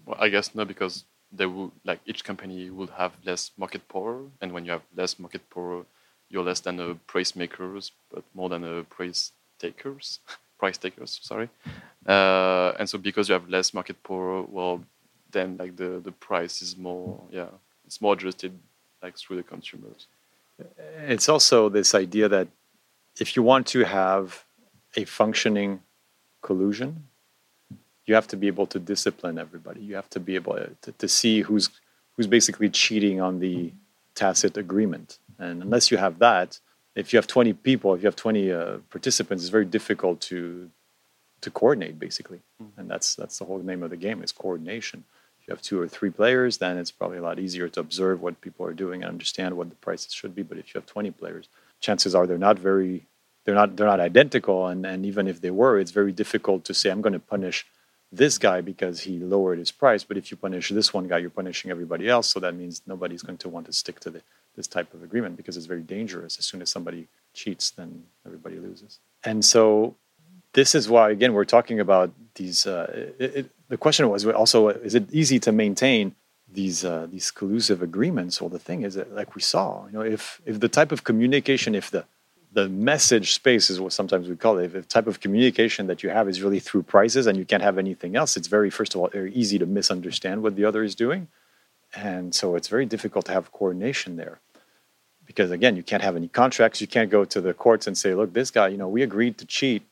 Well, I guess no, because they would like each company would have less market power, and when you have less market power, you're less than a price makers, but more than a price takers, price takers. Sorry, uh, and so because you have less market power, well, then like the the price is more, yeah, it's more adjusted like through the consumers. It's also this idea that if you want to have a functioning collusion, you have to be able to discipline everybody. You have to be able to, to see who's who's basically cheating on the tacit agreement. And unless you have that, if you have 20 people, if you have 20 uh, participants, it's very difficult to to coordinate basically. And that's that's the whole name of the game is coordination. If you have two or three players, then it's probably a lot easier to observe what people are doing and understand what the prices should be. But if you have 20 players, chances are they're not very they're not they're not identical and, and even if they were, it's very difficult to say I'm going to punish this guy because he lowered his price. But if you punish this one guy, you're punishing everybody else. So that means nobody's going to want to stick to the, this type of agreement because it's very dangerous. As soon as somebody cheats, then everybody loses. And so this is why, again, we're talking about these. Uh, it, it, the question was also: Is it easy to maintain these uh, these collusive agreements? Well, the thing is that, like we saw, you know, if if the type of communication, if the the message space is what sometimes we call it. If the type of communication that you have is really through prices and you can't have anything else, it's very, first of all, very easy to misunderstand what the other is doing. And so it's very difficult to have coordination there. Because again, you can't have any contracts. You can't go to the courts and say, look, this guy, you know, we agreed to cheat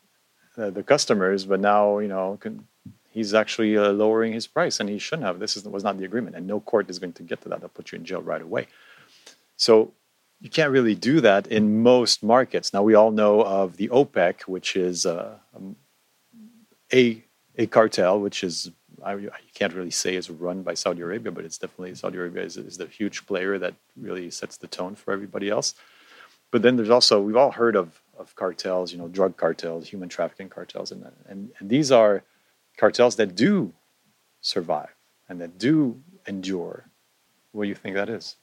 uh, the customers, but now, you know, can, he's actually uh, lowering his price and he shouldn't have. This is, was not the agreement. And no court is going to get to that. They'll put you in jail right away. So you can't really do that in most markets. Now we all know of the OPEC, which is uh, um, a a cartel, which is I, you can't really say is run by Saudi Arabia, but it's definitely Saudi Arabia is, is the huge player that really sets the tone for everybody else. But then there's also we've all heard of of cartels, you know, drug cartels, human trafficking cartels, and and, and these are cartels that do survive and that do endure. What do you think that is?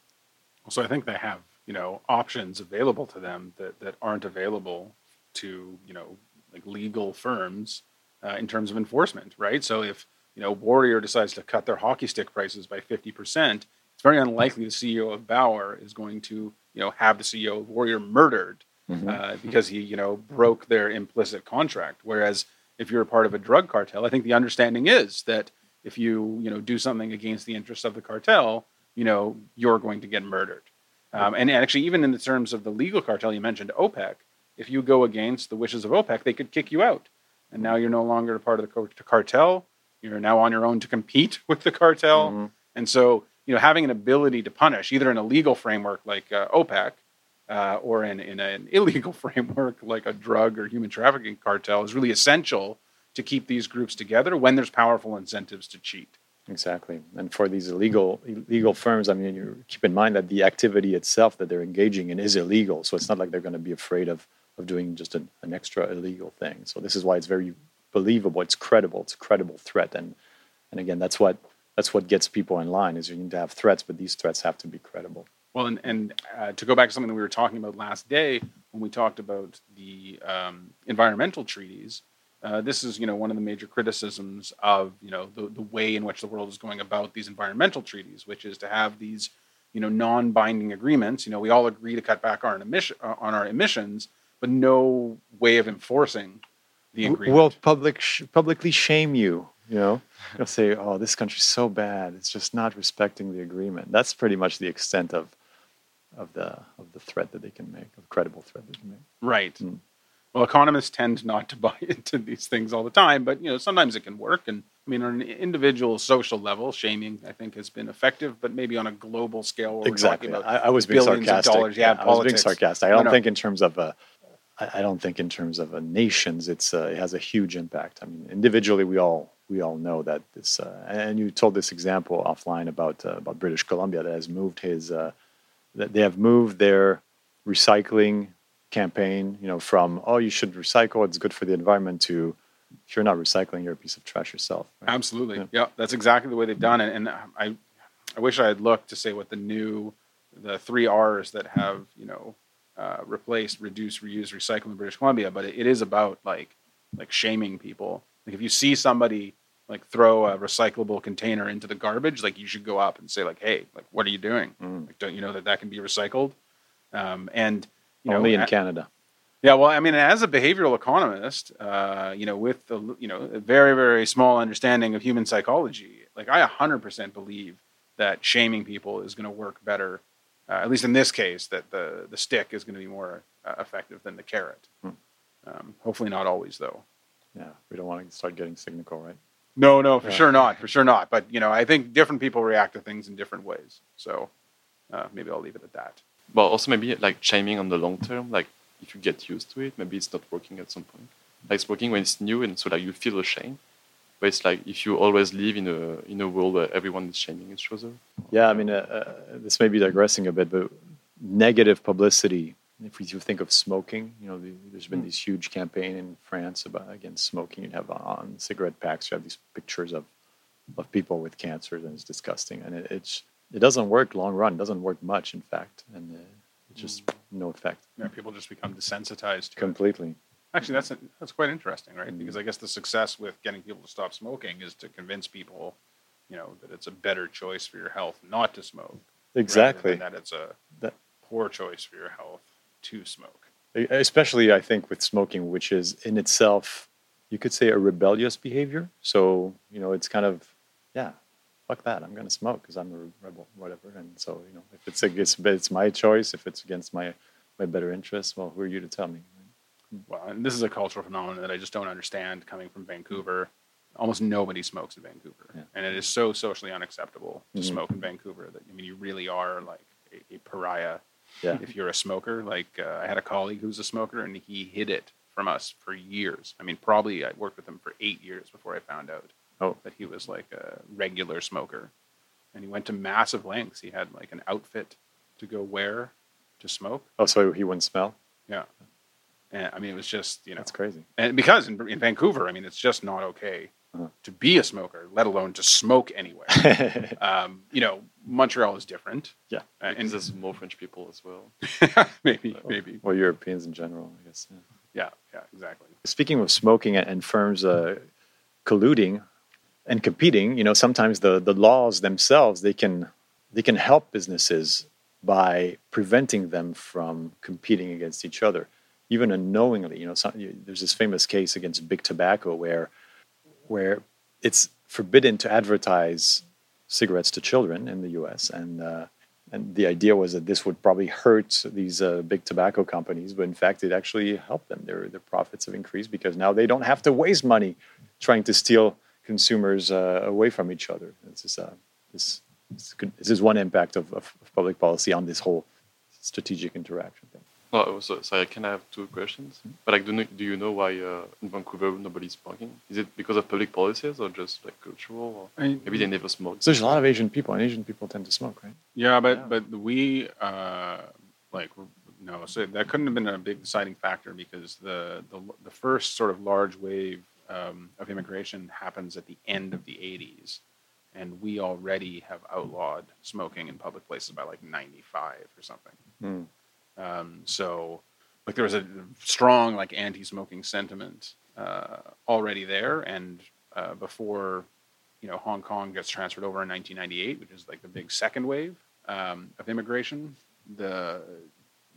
So I think they have you know options available to them that that aren't available to you know like legal firms uh, in terms of enforcement, right? So if you know Warrior decides to cut their hockey stick prices by fifty percent, it's very unlikely the CEO of Bauer is going to you know have the CEO of Warrior murdered Mm-hmm. uh, because he you know broke their implicit contract. Whereas if you're a part of a drug cartel, I think the understanding is that if you you know do something against the interests of the cartel, you know you're going to get murdered. Um, and actually, even in the terms of the legal cartel, you mentioned OPEC. If you go against the wishes of OPEC, they could kick you out, and now you're no longer a part of the cartel. You're now on your own to compete with the cartel, Mm-hmm. and so you know having an ability to punish, either in a legal framework like uh, OPEC, uh, or in, in an illegal framework like a drug or human trafficking cartel, is really essential to keep these groups together when there's powerful incentives to cheat. Exactly. And for these illegal illegal firms, I mean, you keep in mind that the activity itself that they're engaging in is illegal. So it's not like they're going to be afraid of of doing just an, an extra illegal thing. So this is why it's very believable. It's credible. It's a credible threat. And and again, that's what that's what gets people in line is you need to have threats, but these threats have to be credible. Well, and, and uh, to go back to something that we were talking about last day when we talked about the um, environmental treaties, uh, this is you know one of the major criticisms of you know the, the way in which the world is going about these environmental treaties, which is to have these you know non-binding agreements. You know, we all agree to cut back our emission on our emissions, but no way of enforcing the agreement. Will public sh- publicly shame you? You know, they'll say, "Oh, this country's so bad; it's just not respecting the agreement." That's pretty much the extent of of the of the threat that they can make, of credible threat they can make. Right. Mm. Well, economists tend not to buy into these things all the time, but you know sometimes it can work. And I mean, on an individual social level, shaming I think has been effective, but maybe on a global scale, exactly. we're talking about I, I was being sarcastic. dollars. Yeah, I was being sarcastic. I don't no. think in terms of a. I I don't think in terms of a nations, it's uh, it has a huge impact. I mean, individually, we all we all know that this. Uh, and you told this example offline about uh, about British Columbia that has moved his. Uh, that they have moved their recycling campaign, you know, from oh you should recycle, it's good for the environment, to if you're not recycling, you're a piece of trash yourself. right? Absolutely. Yeah. Yeah. that's exactly the way they've done it. And I, I wish I had looked to say what the new, the three R's that have you know uh, replaced reduce, reuse, recycle in British Columbia. But it, it is about like like shaming people. Like if you see somebody like throw a recyclable container into the garbage, like you should go up and say like, hey, like what are you doing? Mm. Like don't you know that that can be recycled? Um, and you know, Only in a- Canada. yeah, well, I mean, as a behavioral economist, uh, you know, with the you know a very very small understanding of human psychology, like I 100% believe that shaming people is going to work better. Uh, at least in this case, that the the stick is going to be more uh, effective than the carrot. Hmm. Um, hopefully, not always though. Yeah, we don't want to start getting cynical, right? No, no, for sure not, for sure not. But you know, I think different people react to things in different ways. So uh, maybe I'll leave it at that. Well, also maybe like chiming on the long term, like if you get used to it, maybe it's not working at some point. Like it's working when it's new, and so like you feel ashamed. But it's like if you always live in a in a world where everyone is shaming each other. Yeah, I mean, uh, uh, this may be digressing a bit, but negative publicity. If we do think of smoking, you know, the, there's been this huge campaign in France about against smoking. You have on cigarette packs, you have these pictures of of people with cancer, and it's disgusting. And it, it's it doesn't work long run. It doesn't work much, in fact, and uh, it's just no effect Yeah, people just become desensitized to it. Actually, that's that's quite interesting, right? Mm-hmm. Because I guess the success with getting people to stop smoking is to convince people, you know, that it's a better choice for your health not to smoke. Exactly. that it's a That- poor choice for your health to smoke. especially I think with smoking, which is in itself, you could say a rebellious behavior. So you know, it's kind of, yeah, fuck that. I'm going to smoke because I'm a rebel, whatever. And so you know, if it's against, it's my choice. If it's against my my better interests, well, who are you to tell me? Well, and this is a cultural phenomenon that I just don't understand coming from Vancouver. Almost nobody smokes in Vancouver, Yeah. and it is so socially unacceptable to Mhm. smoke in Vancouver that I mean, you really are like a, a pariah Yeah. if you're a smoker. Like uh, I had a colleague who's a smoker, and he hid it from us for years. I mean, probably I worked with him for eight years before I found out Oh. that he was like a regular smoker, and he went to massive lengths. He had like an outfit to go wear to smoke. Oh, so he wouldn't smell? Yeah, and I mean, it was just you know That's crazy. and because in, in Vancouver, I mean, it's just not okay Uh-huh. to be a smoker, let alone to smoke anywhere. um, you know, Montreal is different. Yeah. Uh, and there's more French people as well. maybe, maybe, well, Europeans in general, I guess. Yeah. yeah, yeah, exactly. Speaking of smoking and firms uh, colluding and competing, you know, sometimes the, the laws themselves they can they can help businesses by preventing them from competing against each other, even unknowingly. You know, some, there's this famous case against Big Tobacco where where it's forbidden to advertise cigarettes to children in the U.S. and uh, and the idea was that this would probably hurt these uh, big tobacco companies, but in fact, it actually helped them. Their their profits have increased because now they don't have to waste money trying to steal consumers uh, away from each other. This is uh, this this, is one impact of, of public policy on this whole strategic interaction thing. Oh, so, so I can have two questions. But like, do, you- do you know why uh, in Vancouver nobody's smoking? Is it because of public policies or just like cultural? Or I mean, maybe they never smoked. So there's a lot of Asian people, and Asian people tend to smoke, right? Yeah, but but we uh, like no, so that couldn't have been a big deciding factor because the the, the first sort of large wave um, of immigration happens at the end of the '80s, and we already have outlawed smoking in public places by like '95 or something. Hmm. Um, so like there was a strong like anti-smoking sentiment uh, already there, and uh, before you know Hong Kong gets transferred over in 1998, which is like the big second wave um, of immigration, the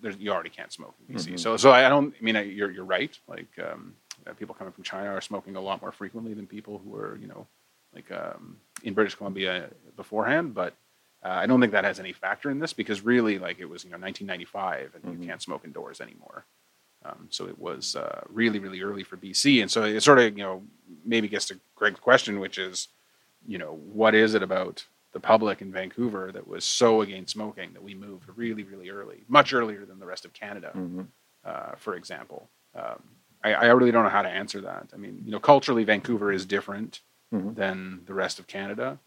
there's, you already can't smoke in BC. Mhm. So so I don't. I mean, I, you're you're right. Like um, uh, people coming from China are smoking a lot more frequently than people who were you know like um, in British Columbia beforehand, but. Uh, I don't think that has any factor in this because really, like it was, you know, 1995, and Mhm. you can't smoke indoors anymore. Um, so it was uh, really, really early for BC, and so it sort of, you know, maybe gets to Greg's question, which is, you know, what is it about the public in Vancouver that was so against smoking that we moved really, really early, much earlier than the rest of Canada, Mhm. uh, for example. Um, I, I really don't know how to answer that. I mean, you know, culturally, Vancouver is different Mhm. than the rest of Canada.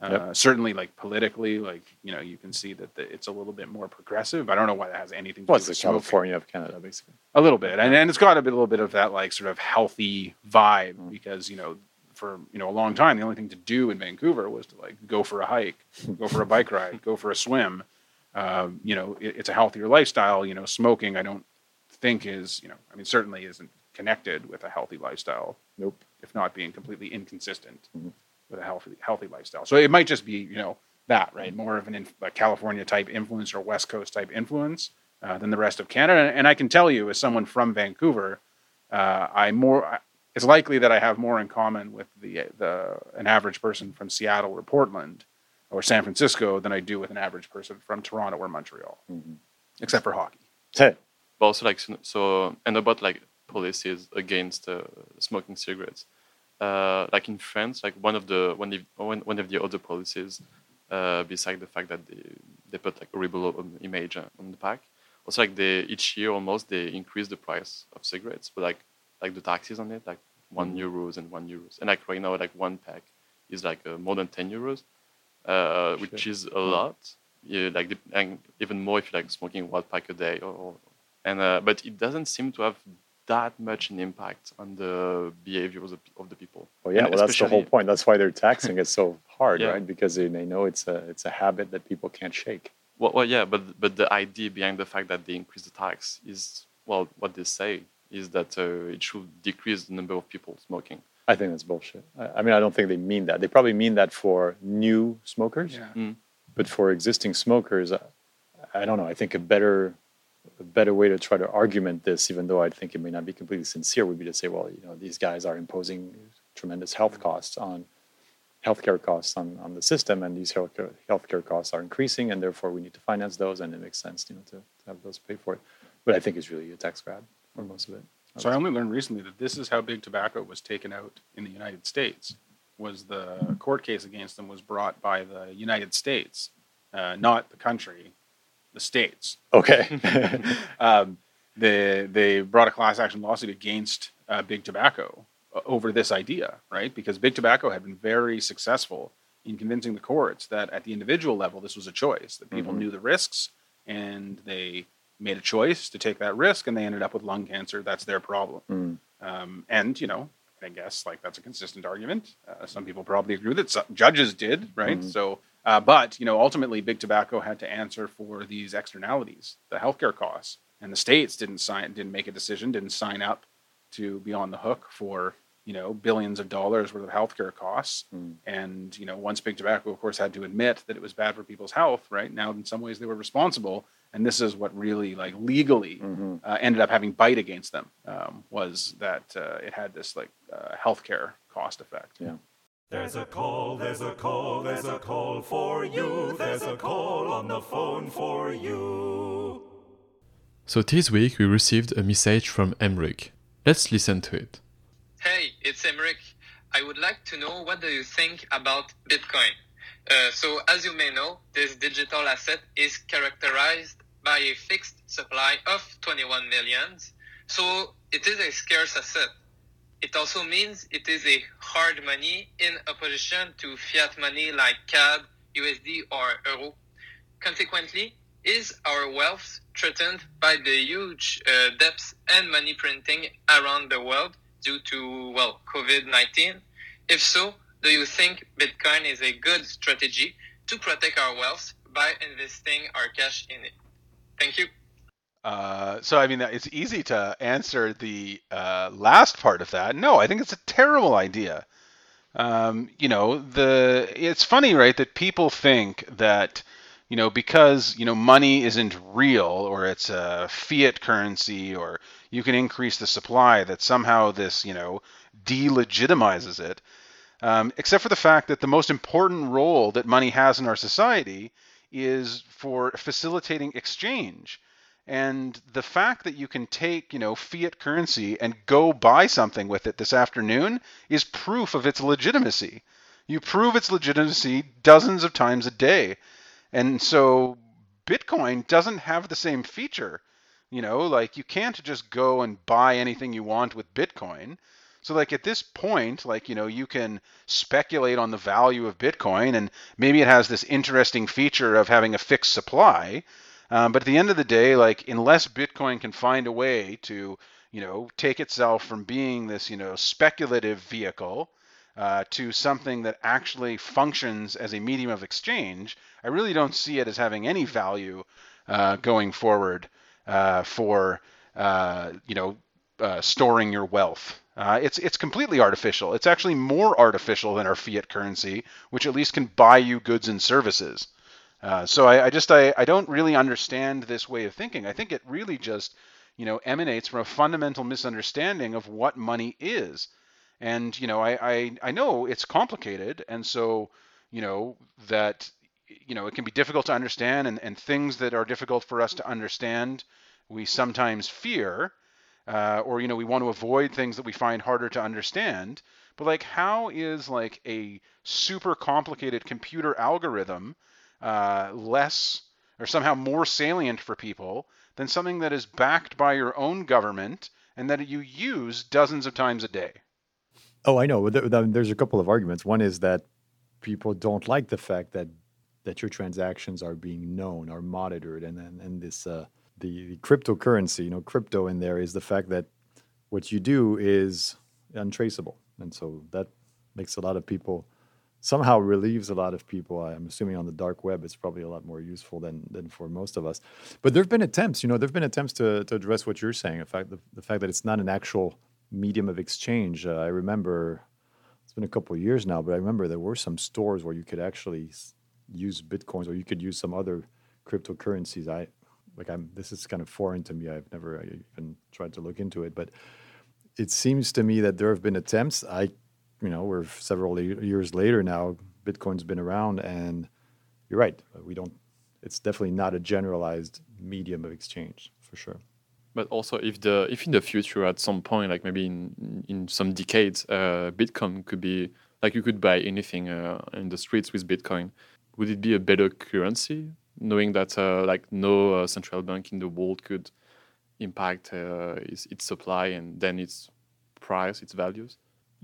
Uh, Yep. Certainly, like politically, like you know, you can see that the, it's a little bit more progressive. I don't know why that has anything to Well, do it's with the smoking. California of Canada, basically. A little bit, and, and it's got a, bit, a little bit of that like sort of healthy vibe Mm. because you know, for you know a long time, the only thing to do in Vancouver was to like go for a hike, go for a bike ride, go for a swim. Um, you know, it, it's a healthier lifestyle. You know, smoking, I don't think is you know, I mean, certainly isn't connected with a healthy lifestyle Nope. if not being completely inconsistent Mhm. With a healthy healthy lifestyle. So it might just be you know that right, more of an inf- a California type influence or West Coast type influence uh, than the rest of Canada. And I can tell you, as someone from Vancouver, uh, I more I- it's likely that I have more in common with the the an average person from Seattle or Portland or San Francisco than I do with an average person from Toronto or Montreal, Mhm. except for hockey. Hey, But also like so, so and about like policies against uh, smoking cigarettes. Uh, like in France, like one of the one of, one, one of the other policies, uh, beside the fact that they they put like a horrible um, image on the pack, also like they each year almost they increase the price of cigarettes, but like like the taxes on it, like one euros and one euros, and like right now like one pack is like uh, more than ten euros, uh, which is a lot. Yeah, like and even more if you're like smoking one pack a day, or, or and uh, but it doesn't seem to have that much an impact on the behavior of the, of the people. Well, yeah, And well, that's the whole point. That's why they're taxing it so hard, Yeah. right? Because they, they know it's a it's a habit that people can't shake. Well, well, yeah, but but the idea behind the fact that they increase the tax is well, what they say is that uh, it should decrease the number of people smoking. I think that's bullshit. I, I mean, I don't think they mean that. They probably mean that for new smokers, Yeah. Mm. but for existing smokers, I, I don't know. I think a better a better way to try to argument this, even though I think it may not be completely sincere, would be to say, well, you know, these guys are imposing tremendous health costs on healthcare costs on, on the system, and these healthcare healthcare costs are increasing, and therefore we need to finance those, and it makes sense, you know, to, to have those pay for it. But I think it's really a tax grab for most of it. So I only learned recently that this is how big tobacco was taken out in the United States. Was the court case against them was brought by the United States, uh, not the country, the states. Okay. Um, they they brought a class action lawsuit against uh, Big Tobacco uh, over this idea, right? Because Big Tobacco had been very successful in convincing the courts that at the individual level this was a choice that people knew the risks and they made a choice to take that risk and they ended up with lung cancer. That's their problem. Mm. Um, and you know, I guess like that's a consistent argument. Uh, some people probably agree with it. Some judges did, right? So, uh, but you know, ultimately, big tobacco had to answer for these externalities, the healthcare costs, and the states didn't sign, didn't make a decision, didn't sign up to be on the hook for you know billions of dollars worth of healthcare costs. And you know, once big tobacco, of course, had to admit that it was bad for people's health. Right now, in some ways, they were responsible. And this is what really, like, legally uh, ended up having bite against them um, was that uh, it had this like uh, healthcare cost effect. Yeah. There's a call, there's a call, there's a call for you. There's a call on the phone for you. So this week we received a message from Emric. Let's listen to it. Hey, it's Emric. I would like to know what do you think about Bitcoin? Uh, so, as you may know, this digital asset is characterized by a fixed supply of 21 millions. So, it is a scarce asset. It also means it is a hard money in opposition to fiat money like CAD, USD, or Euro. Consequently, is our wealth threatened by the huge uh, debts and money printing around the world due to, well, COVID-19? If so, do you think Bitcoin is a good strategy to protect our wealth by investing our cash in it? Thank you. Uh, so I mean, it's easy to answer the uh, last part of that. No, I think it's a terrible idea. Um, you know, the it's funny, right, that people think that you know because you know money isn't real or it's a fiat currency or you can increase the supply that somehow this you know delegitimizes it. Um, except for the fact that the most important role that money has in our society is for facilitating exchange. And the fact that you can take, you know, fiat currency and go buy something with it this afternoon is proof of its legitimacy. You prove its legitimacy dozens of times a day. And so Bitcoin doesn't have the same feature. You know, like you can't just go and buy anything you want with Bitcoin. So like at this point, like you know, you can speculate on the value of Bitcoin, and maybe it has this interesting feature of having a fixed supply. Um, but at the end of the day, like unless Bitcoin can find a way to, you know, take itself from being this, you know, speculative vehicle uh, to something that actually functions as a medium of exchange, I really don't see it as having any value uh, going forward uh, for, uh, you know, uh, storing your wealth. Uh, it's it's completely artificial. It's actually more artificial than our fiat currency, which at least can buy you goods and services. Uh, so I, I just I, I don't really understand this way of thinking. I think it really just you know emanates from a fundamental misunderstanding of what money is. And you know I, I, I know it's complicated, and so you know that you know it can be difficult to understand, and, and things that are difficult for us to understand, we sometimes fear. uh, or you know we want to avoid things that we find harder to understand. But like, how is like a super complicated computer algorithm uh, less or somehow more salient for people than something that is backed by your own government and that you use dozens of times a day? Oh, I know. There- there- There's a couple of arguments. One is that people don't like the fact that that your transactions are being known, are monitored, and and, and this uh, the, the cryptocurrency, you know, crypto in there is the fact that what you do is untraceable, and so that makes a lot of people somehow relieves a lot of people. I'm assuming on the dark web, it's probably a lot more useful than than for most of us. But there have been attempts, you know, there have been attempts to to address what you're saying. In fact, the, the fact that it's not an actual medium of exchange. Uh, I remember it's been a couple of years now, but I remember there were some stores where you could actually use bitcoins or you could use some other cryptocurrencies. I like I'm this is kind of foreign to me. I've never even tried to look into it, but it seems to me that there have been attempts. I, you know, we're several years later now. Bitcoin's been around, and you're right. We don't. It's definitely not a generalized medium of exchange for sure. But also, if the if in the future, at some point, like maybe in in some decades, uh, Bitcoin could be like you could buy anything uh, in the streets with Bitcoin. Would it be a better currency, knowing that uh, like no uh, central bank in the world could impact uh, its, its supply and then its price, its values?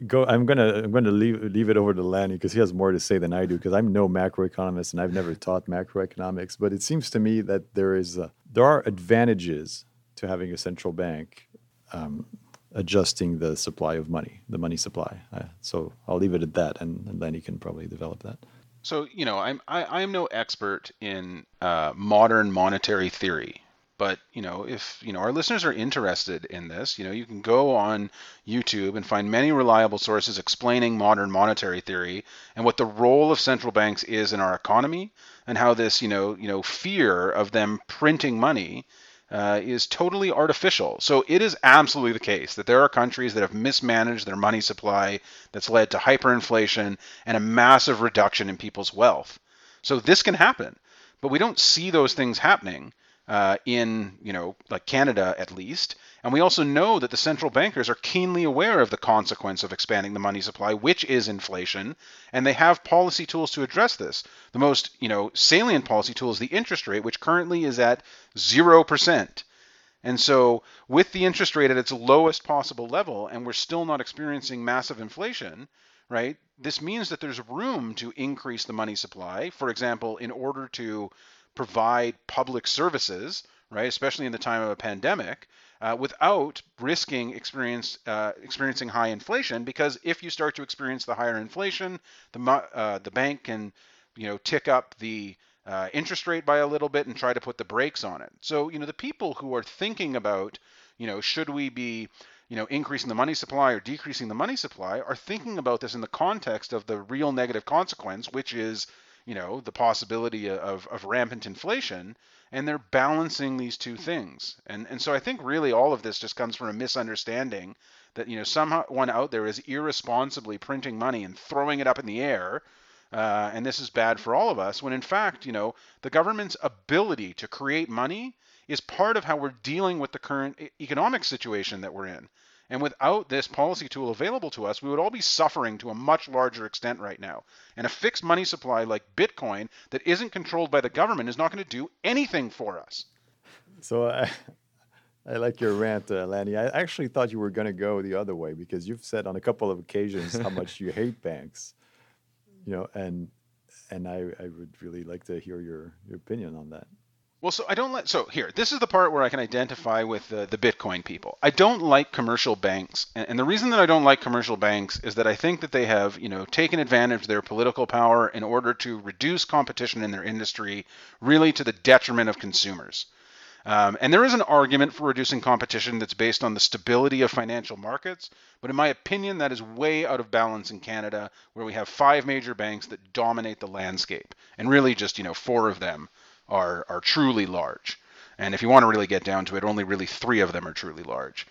Go. I'm gonna. I'm gonna leave leave it over to Lanny because he has more to say than I do. Because I'm no macroeconomist and I've never taught macroeconomics. But it seems to me that there is a, there are advantages to having a central bank um, adjusting the supply of money, the money supply. Uh, so I'll leave it at that, and, and Lanny can probably develop that. So you know, I'm I, I'm no expert in uh, modern monetary theory, but you know, if you know our listeners are interested in this, you know, you can go on YouTube and find many reliable sources explaining modern monetary theory and what the role of central banks is in our economy and how this you know you know fear of them printing money uh, is totally artificial. So it is absolutely the case that there are countries that have mismanaged their money supply that's led to hyperinflation and a massive reduction in people's wealth. So this can happen, but we don't see those things happening uh, in, you know, like Canada at least. And we also know that the central bankers are keenly aware of the consequence of expanding the money supply, which is inflation, and they have policy tools to address this. The most, you know, salient policy tool is the interest rate, which currently is at 0%. And so, with the interest rate at its lowest possible level, and we're still not experiencing massive inflation, right? This means that there's room to increase the money supply. For example, in order to provide public services, right, especially in the time of a pandemic, uh, without risking experience, uh, experiencing high inflation. Because if you start to experience the higher inflation, the uh, the bank can, you know, tick up the uh, interest rate by a little bit and try to put the brakes on it. So, you know, the people who are thinking about, you know, should we be, you know, increasing the money supply or decreasing the money supply are thinking about this in the context of the real negative consequence, which is, you know, the possibility of, of rampant inflation. And they're balancing these two things. And, and so I think really all of this just comes from a misunderstanding that, you know, someone out there is irresponsibly printing money and throwing it up in the air uh, and this is bad for all of us, when in fact, you know, the government's ability to create money is part of how we're dealing with the current economic situation that we're in. And without this policy tool available to us, we would all be suffering to a much larger extent right now. And a fixed money supply like Bitcoin that isn't controlled by the government is not going to do anything for us. So I, I like your rant, uh, Lanny. I actually thought you were going to go the other way because you've said on a couple of occasions how much you hate banks. You know, and and I, I would really like to hear your, your opinion on that. Well, so I don't like. So here, this is the part where I can identify with the, the Bitcoin people. I don't like commercial banks, and, and the reason that I don't like commercial banks is that I think that they have, you know, taken advantage of their political power in order to reduce competition in their industry, really to the detriment of consumers. Um, and there is an argument for reducing competition that's based on the stability of financial markets, but in my opinion, that is way out of balance in Canada, where we have five major banks that dominate the landscape, and really just you know four of them are are truly large. And if you want to really get down to it, only really three of them are truly large.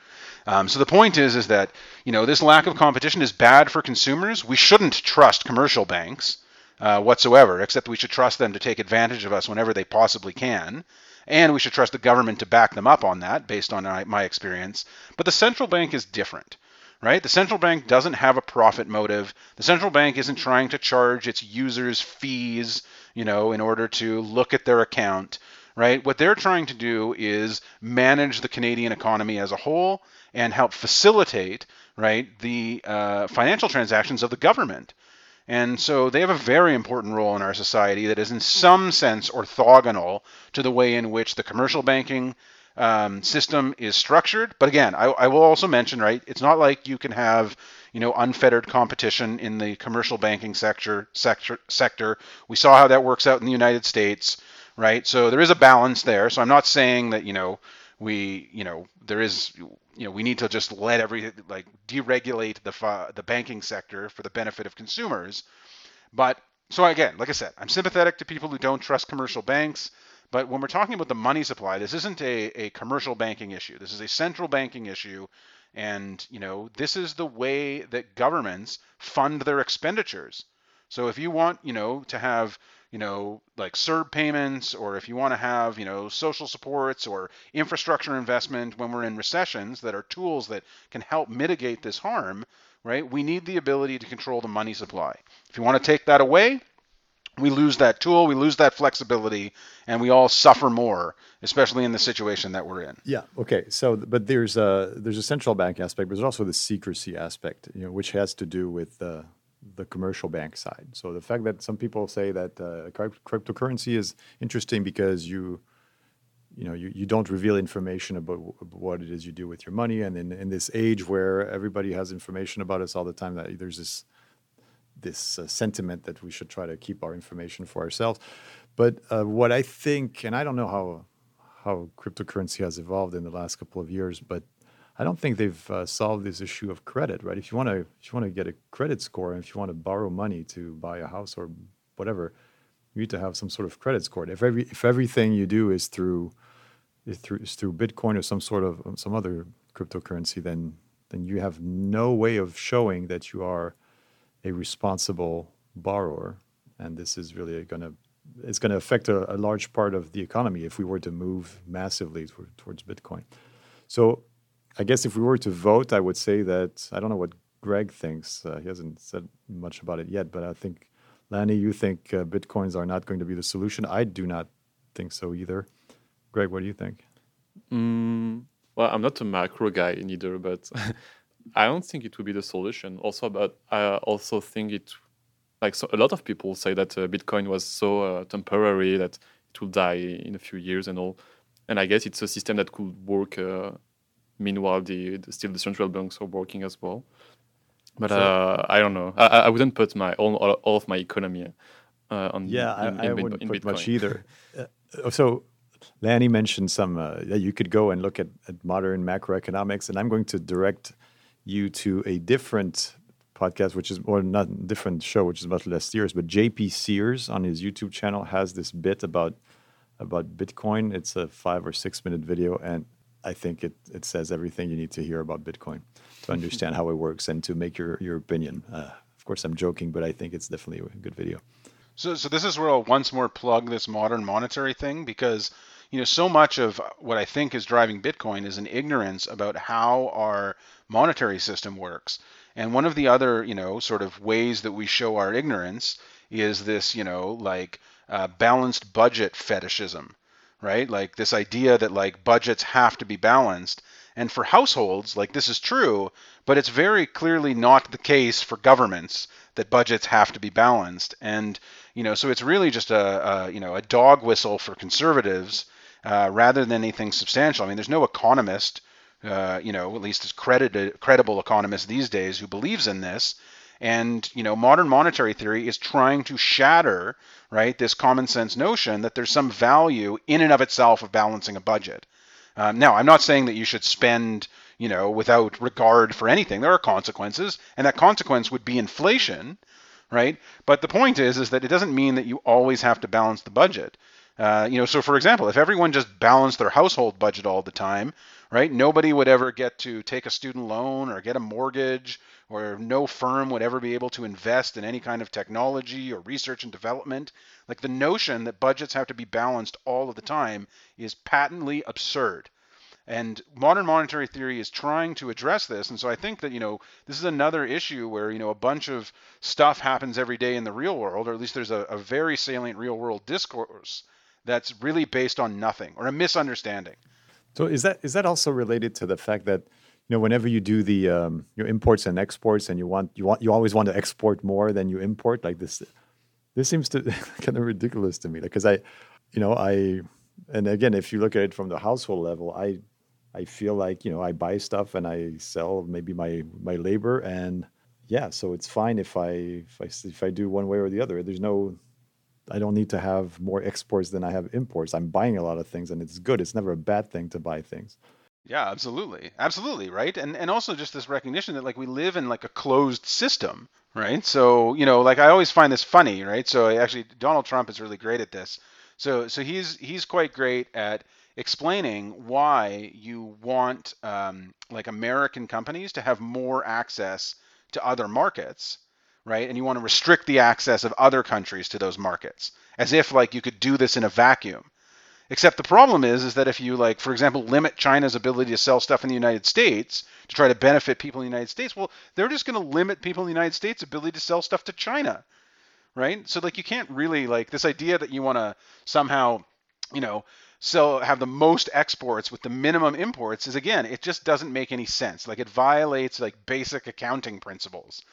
Um, so the point is, is that you know this lack of competition is bad for consumers. We shouldn't trust commercial banks uh, whatsoever, except we should trust them to take advantage of us whenever they possibly can. and we should trust the government to back them up on that based on my, my experience. But the central bank is different right? The central bank doesn't have a profit motive. The central bank isn't trying to charge its users fees, you know, in order to look at their account, right? What they're trying to do is manage the Canadian economy as a whole and help facilitate, right, the uh, financial transactions of the government. And so they have a very important role in our society that is, in some sense, orthogonal to the way in which the commercial banking um, system is structured. But again, I, I, will also mention, right, it's not like you can have, you know, unfettered competition in the commercial banking sector. Sector. Sector. We saw how that works out in the United States, right? So there is a balance there. So I'm not saying that, you know, we, you know, there is, you know, we need to just let every like deregulate the the banking sector for the benefit of consumers. But so again, like I said, I'm sympathetic to people who don't trust commercial banks. But when we're talking about the money supply, this isn't a, a commercial banking issue. This is a central banking issue. And, you know, this is the way that governments fund their expenditures. So if you want, you know, to have, you know, like CERB payments, or if you want to have, you know, social supports or infrastructure investment when we're in recessions that are tools that can help mitigate this harm, right? We need the ability to control the money supply. If you want to take that away, we lose that tool, we lose that flexibility, and we all suffer more, especially in the situation that we're in. Yeah. Okay. So, but there's a there's a central bank aspect, but there's also the secrecy aspect, you know, which has to do with the the commercial bank side. So the fact that some people say that uh, cryptocurrency is interesting because you you know you, you don't reveal information about, what it is you do with your money and in, in this age where everybody has information about us all the time that there's this this uh, sentiment that we should try to keep our information for ourselves. But uh, what I think, and I don't know how how cryptocurrency has evolved in the last couple of years, but I don't think they've uh, solved this issue of credit. Right? If you want to if you want to get a credit score, and if you want to borrow money to buy a house or whatever, you need to have some sort of credit score. If every if everything you do is through is through is through Bitcoin or some sort of some other cryptocurrency, then then you have no way of showing that you are a responsible borrower, and this is really going to it's going to affect a, a, large part of the economy if we were to move massively towards Bitcoin. So, I guess if we were to vote, I would say that I don't know what Greg thinks. Uh, he hasn't said much about it yet, but I think Lanny, you think uh, bitcoins are not going to be the solution. I do not think so either. Greg, what do you think? Mm, well, I'm not a macro guy either, but I don't think it will be the solution. Also, but I also think it, like so, a lot of people say that uh, Bitcoin was so uh, temporary that it will die in a few years and all. And I guess it's a system that could work. Uh, meanwhile, the, the, still the central banks are working as well. But so, uh, I don't know. I, I wouldn't put my all, all of my economy uh, on. Yeah, in, I, I wouldn't put Bitcoin. much either. Uh, so Lanny mentioned some. Uh, you could go and look at, at modern macroeconomics, and I'm going to direct you to a different podcast, which is or not different show, which is about Les Sears, but JP Sears on his YouTube channel has this bit about about Bitcoin. It's a five or six minute video, and I think it it says everything you need to hear about Bitcoin to understand how it works and to make your your opinion. Uh, of course, I'm joking, but I think it's definitely a good video. So, so this is where I'll once more plug this modern monetary thing because you know so much of what I think is driving Bitcoin is an ignorance about how our monetary system works. And one of the other, you know, sort of ways that we show our ignorance is this, you know, like uh, balanced budget fetishism, right? Like this idea that like budgets have to be balanced. And for households, like this is true, but it's very clearly not the case for governments that budgets have to be balanced. And you know, so it's really just a, a you know a dog whistle for conservatives uh, rather than anything substantial. I mean, there's no economist uh, you know, at least as credited, credible economist these days who believes in this. And you know, modern monetary theory is trying to shatter, right, this common sense notion that there's some value in and of itself of balancing a budget. Um, now, I'm not saying that you should spend, you know, without regard for anything. There are consequences, and that consequence would be inflation, right? But the point is, is that it doesn't mean that you always have to balance the budget. Uh, you know, so for example, if everyone just balanced their household budget all the time, right? Nobody would ever get to take a student loan or get a mortgage, or no firm would ever be able to invest in any kind of technology or research and development. Like the notion that budgets have to be balanced all of the time is patently absurd. And modern monetary theory is trying to address this. And so I think that, you know, this is another issue where, you know, a bunch of stuff happens every day in the real world, or at least there's a, a very salient real world discourse that's really based on nothing or a misunderstanding. So is that is that also related to the fact that you know whenever you do the um, your imports and exports and you want you want you always want to export more than you import like this this seems to kind of ridiculous to me like because I you know I and again if you look at it from the household level I I feel like you know I buy stuff and I sell maybe my my labor and yeah so it's fine if I if I if I do one way or the other there's no I don't need to have more exports than I have imports. I'm buying a lot of things and it's good. It's never a bad thing to buy things. Yeah, absolutely. Absolutely, right? And and also just this recognition that like we live in like a closed system, right? So, you know, like I always find this funny, right? So actually Donald Trump is really great at this. So so he's he's quite great at explaining why you want um, like American companies to have more access to other markets right? And you want to restrict the access of other countries to those markets, as if like you could do this in a vacuum. Except the problem is, is that if you like, for example, limit China's ability to sell stuff in the United States to try to benefit people in the United States, well, they're just going to limit people in the United States' ability to sell stuff to China, right? So like, you can't really like this idea that you want to somehow, you know, sell have the most exports with the minimum imports is again, it just doesn't make any sense. Like it violates like basic accounting principles.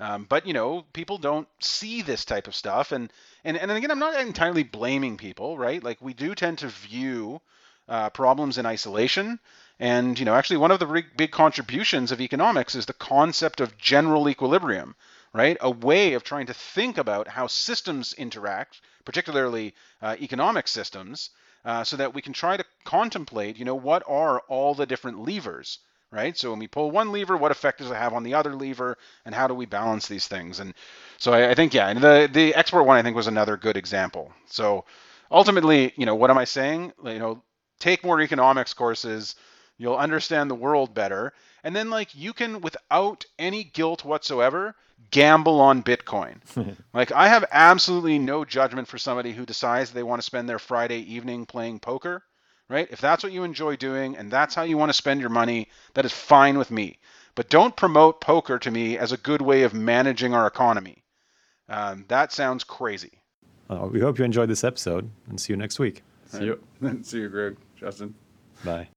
Um, but you know, people don't see this type of stuff, and and and again, I'm not entirely blaming people, right? Like we do tend to view uh, problems in isolation, and you know, actually, one of the big, big contributions of economics is the concept of general equilibrium, right? A way of trying to think about how systems interact, particularly uh, economic systems, uh, so that we can try to contemplate, you know, what are all the different levers right? So when we pull one lever, what effect does it have on the other lever, and how do we balance these things? And so I, I think yeah, and the the export one I think was another good example. So ultimately, you know, what am I saying? You know, take more economics courses, you'll understand the world better, and then like you can without any guilt whatsoever gamble on Bitcoin. like I have absolutely no judgment for somebody who decides they want to spend their Friday evening playing poker right? If that's what you enjoy doing and that's how you want to spend your money, that is fine with me. But don't promote poker to me as a good way of managing our economy. Um, that sounds crazy. Uh, we hope you enjoyed this episode and see you next week. See you. see you, Greg. Justin. Bye.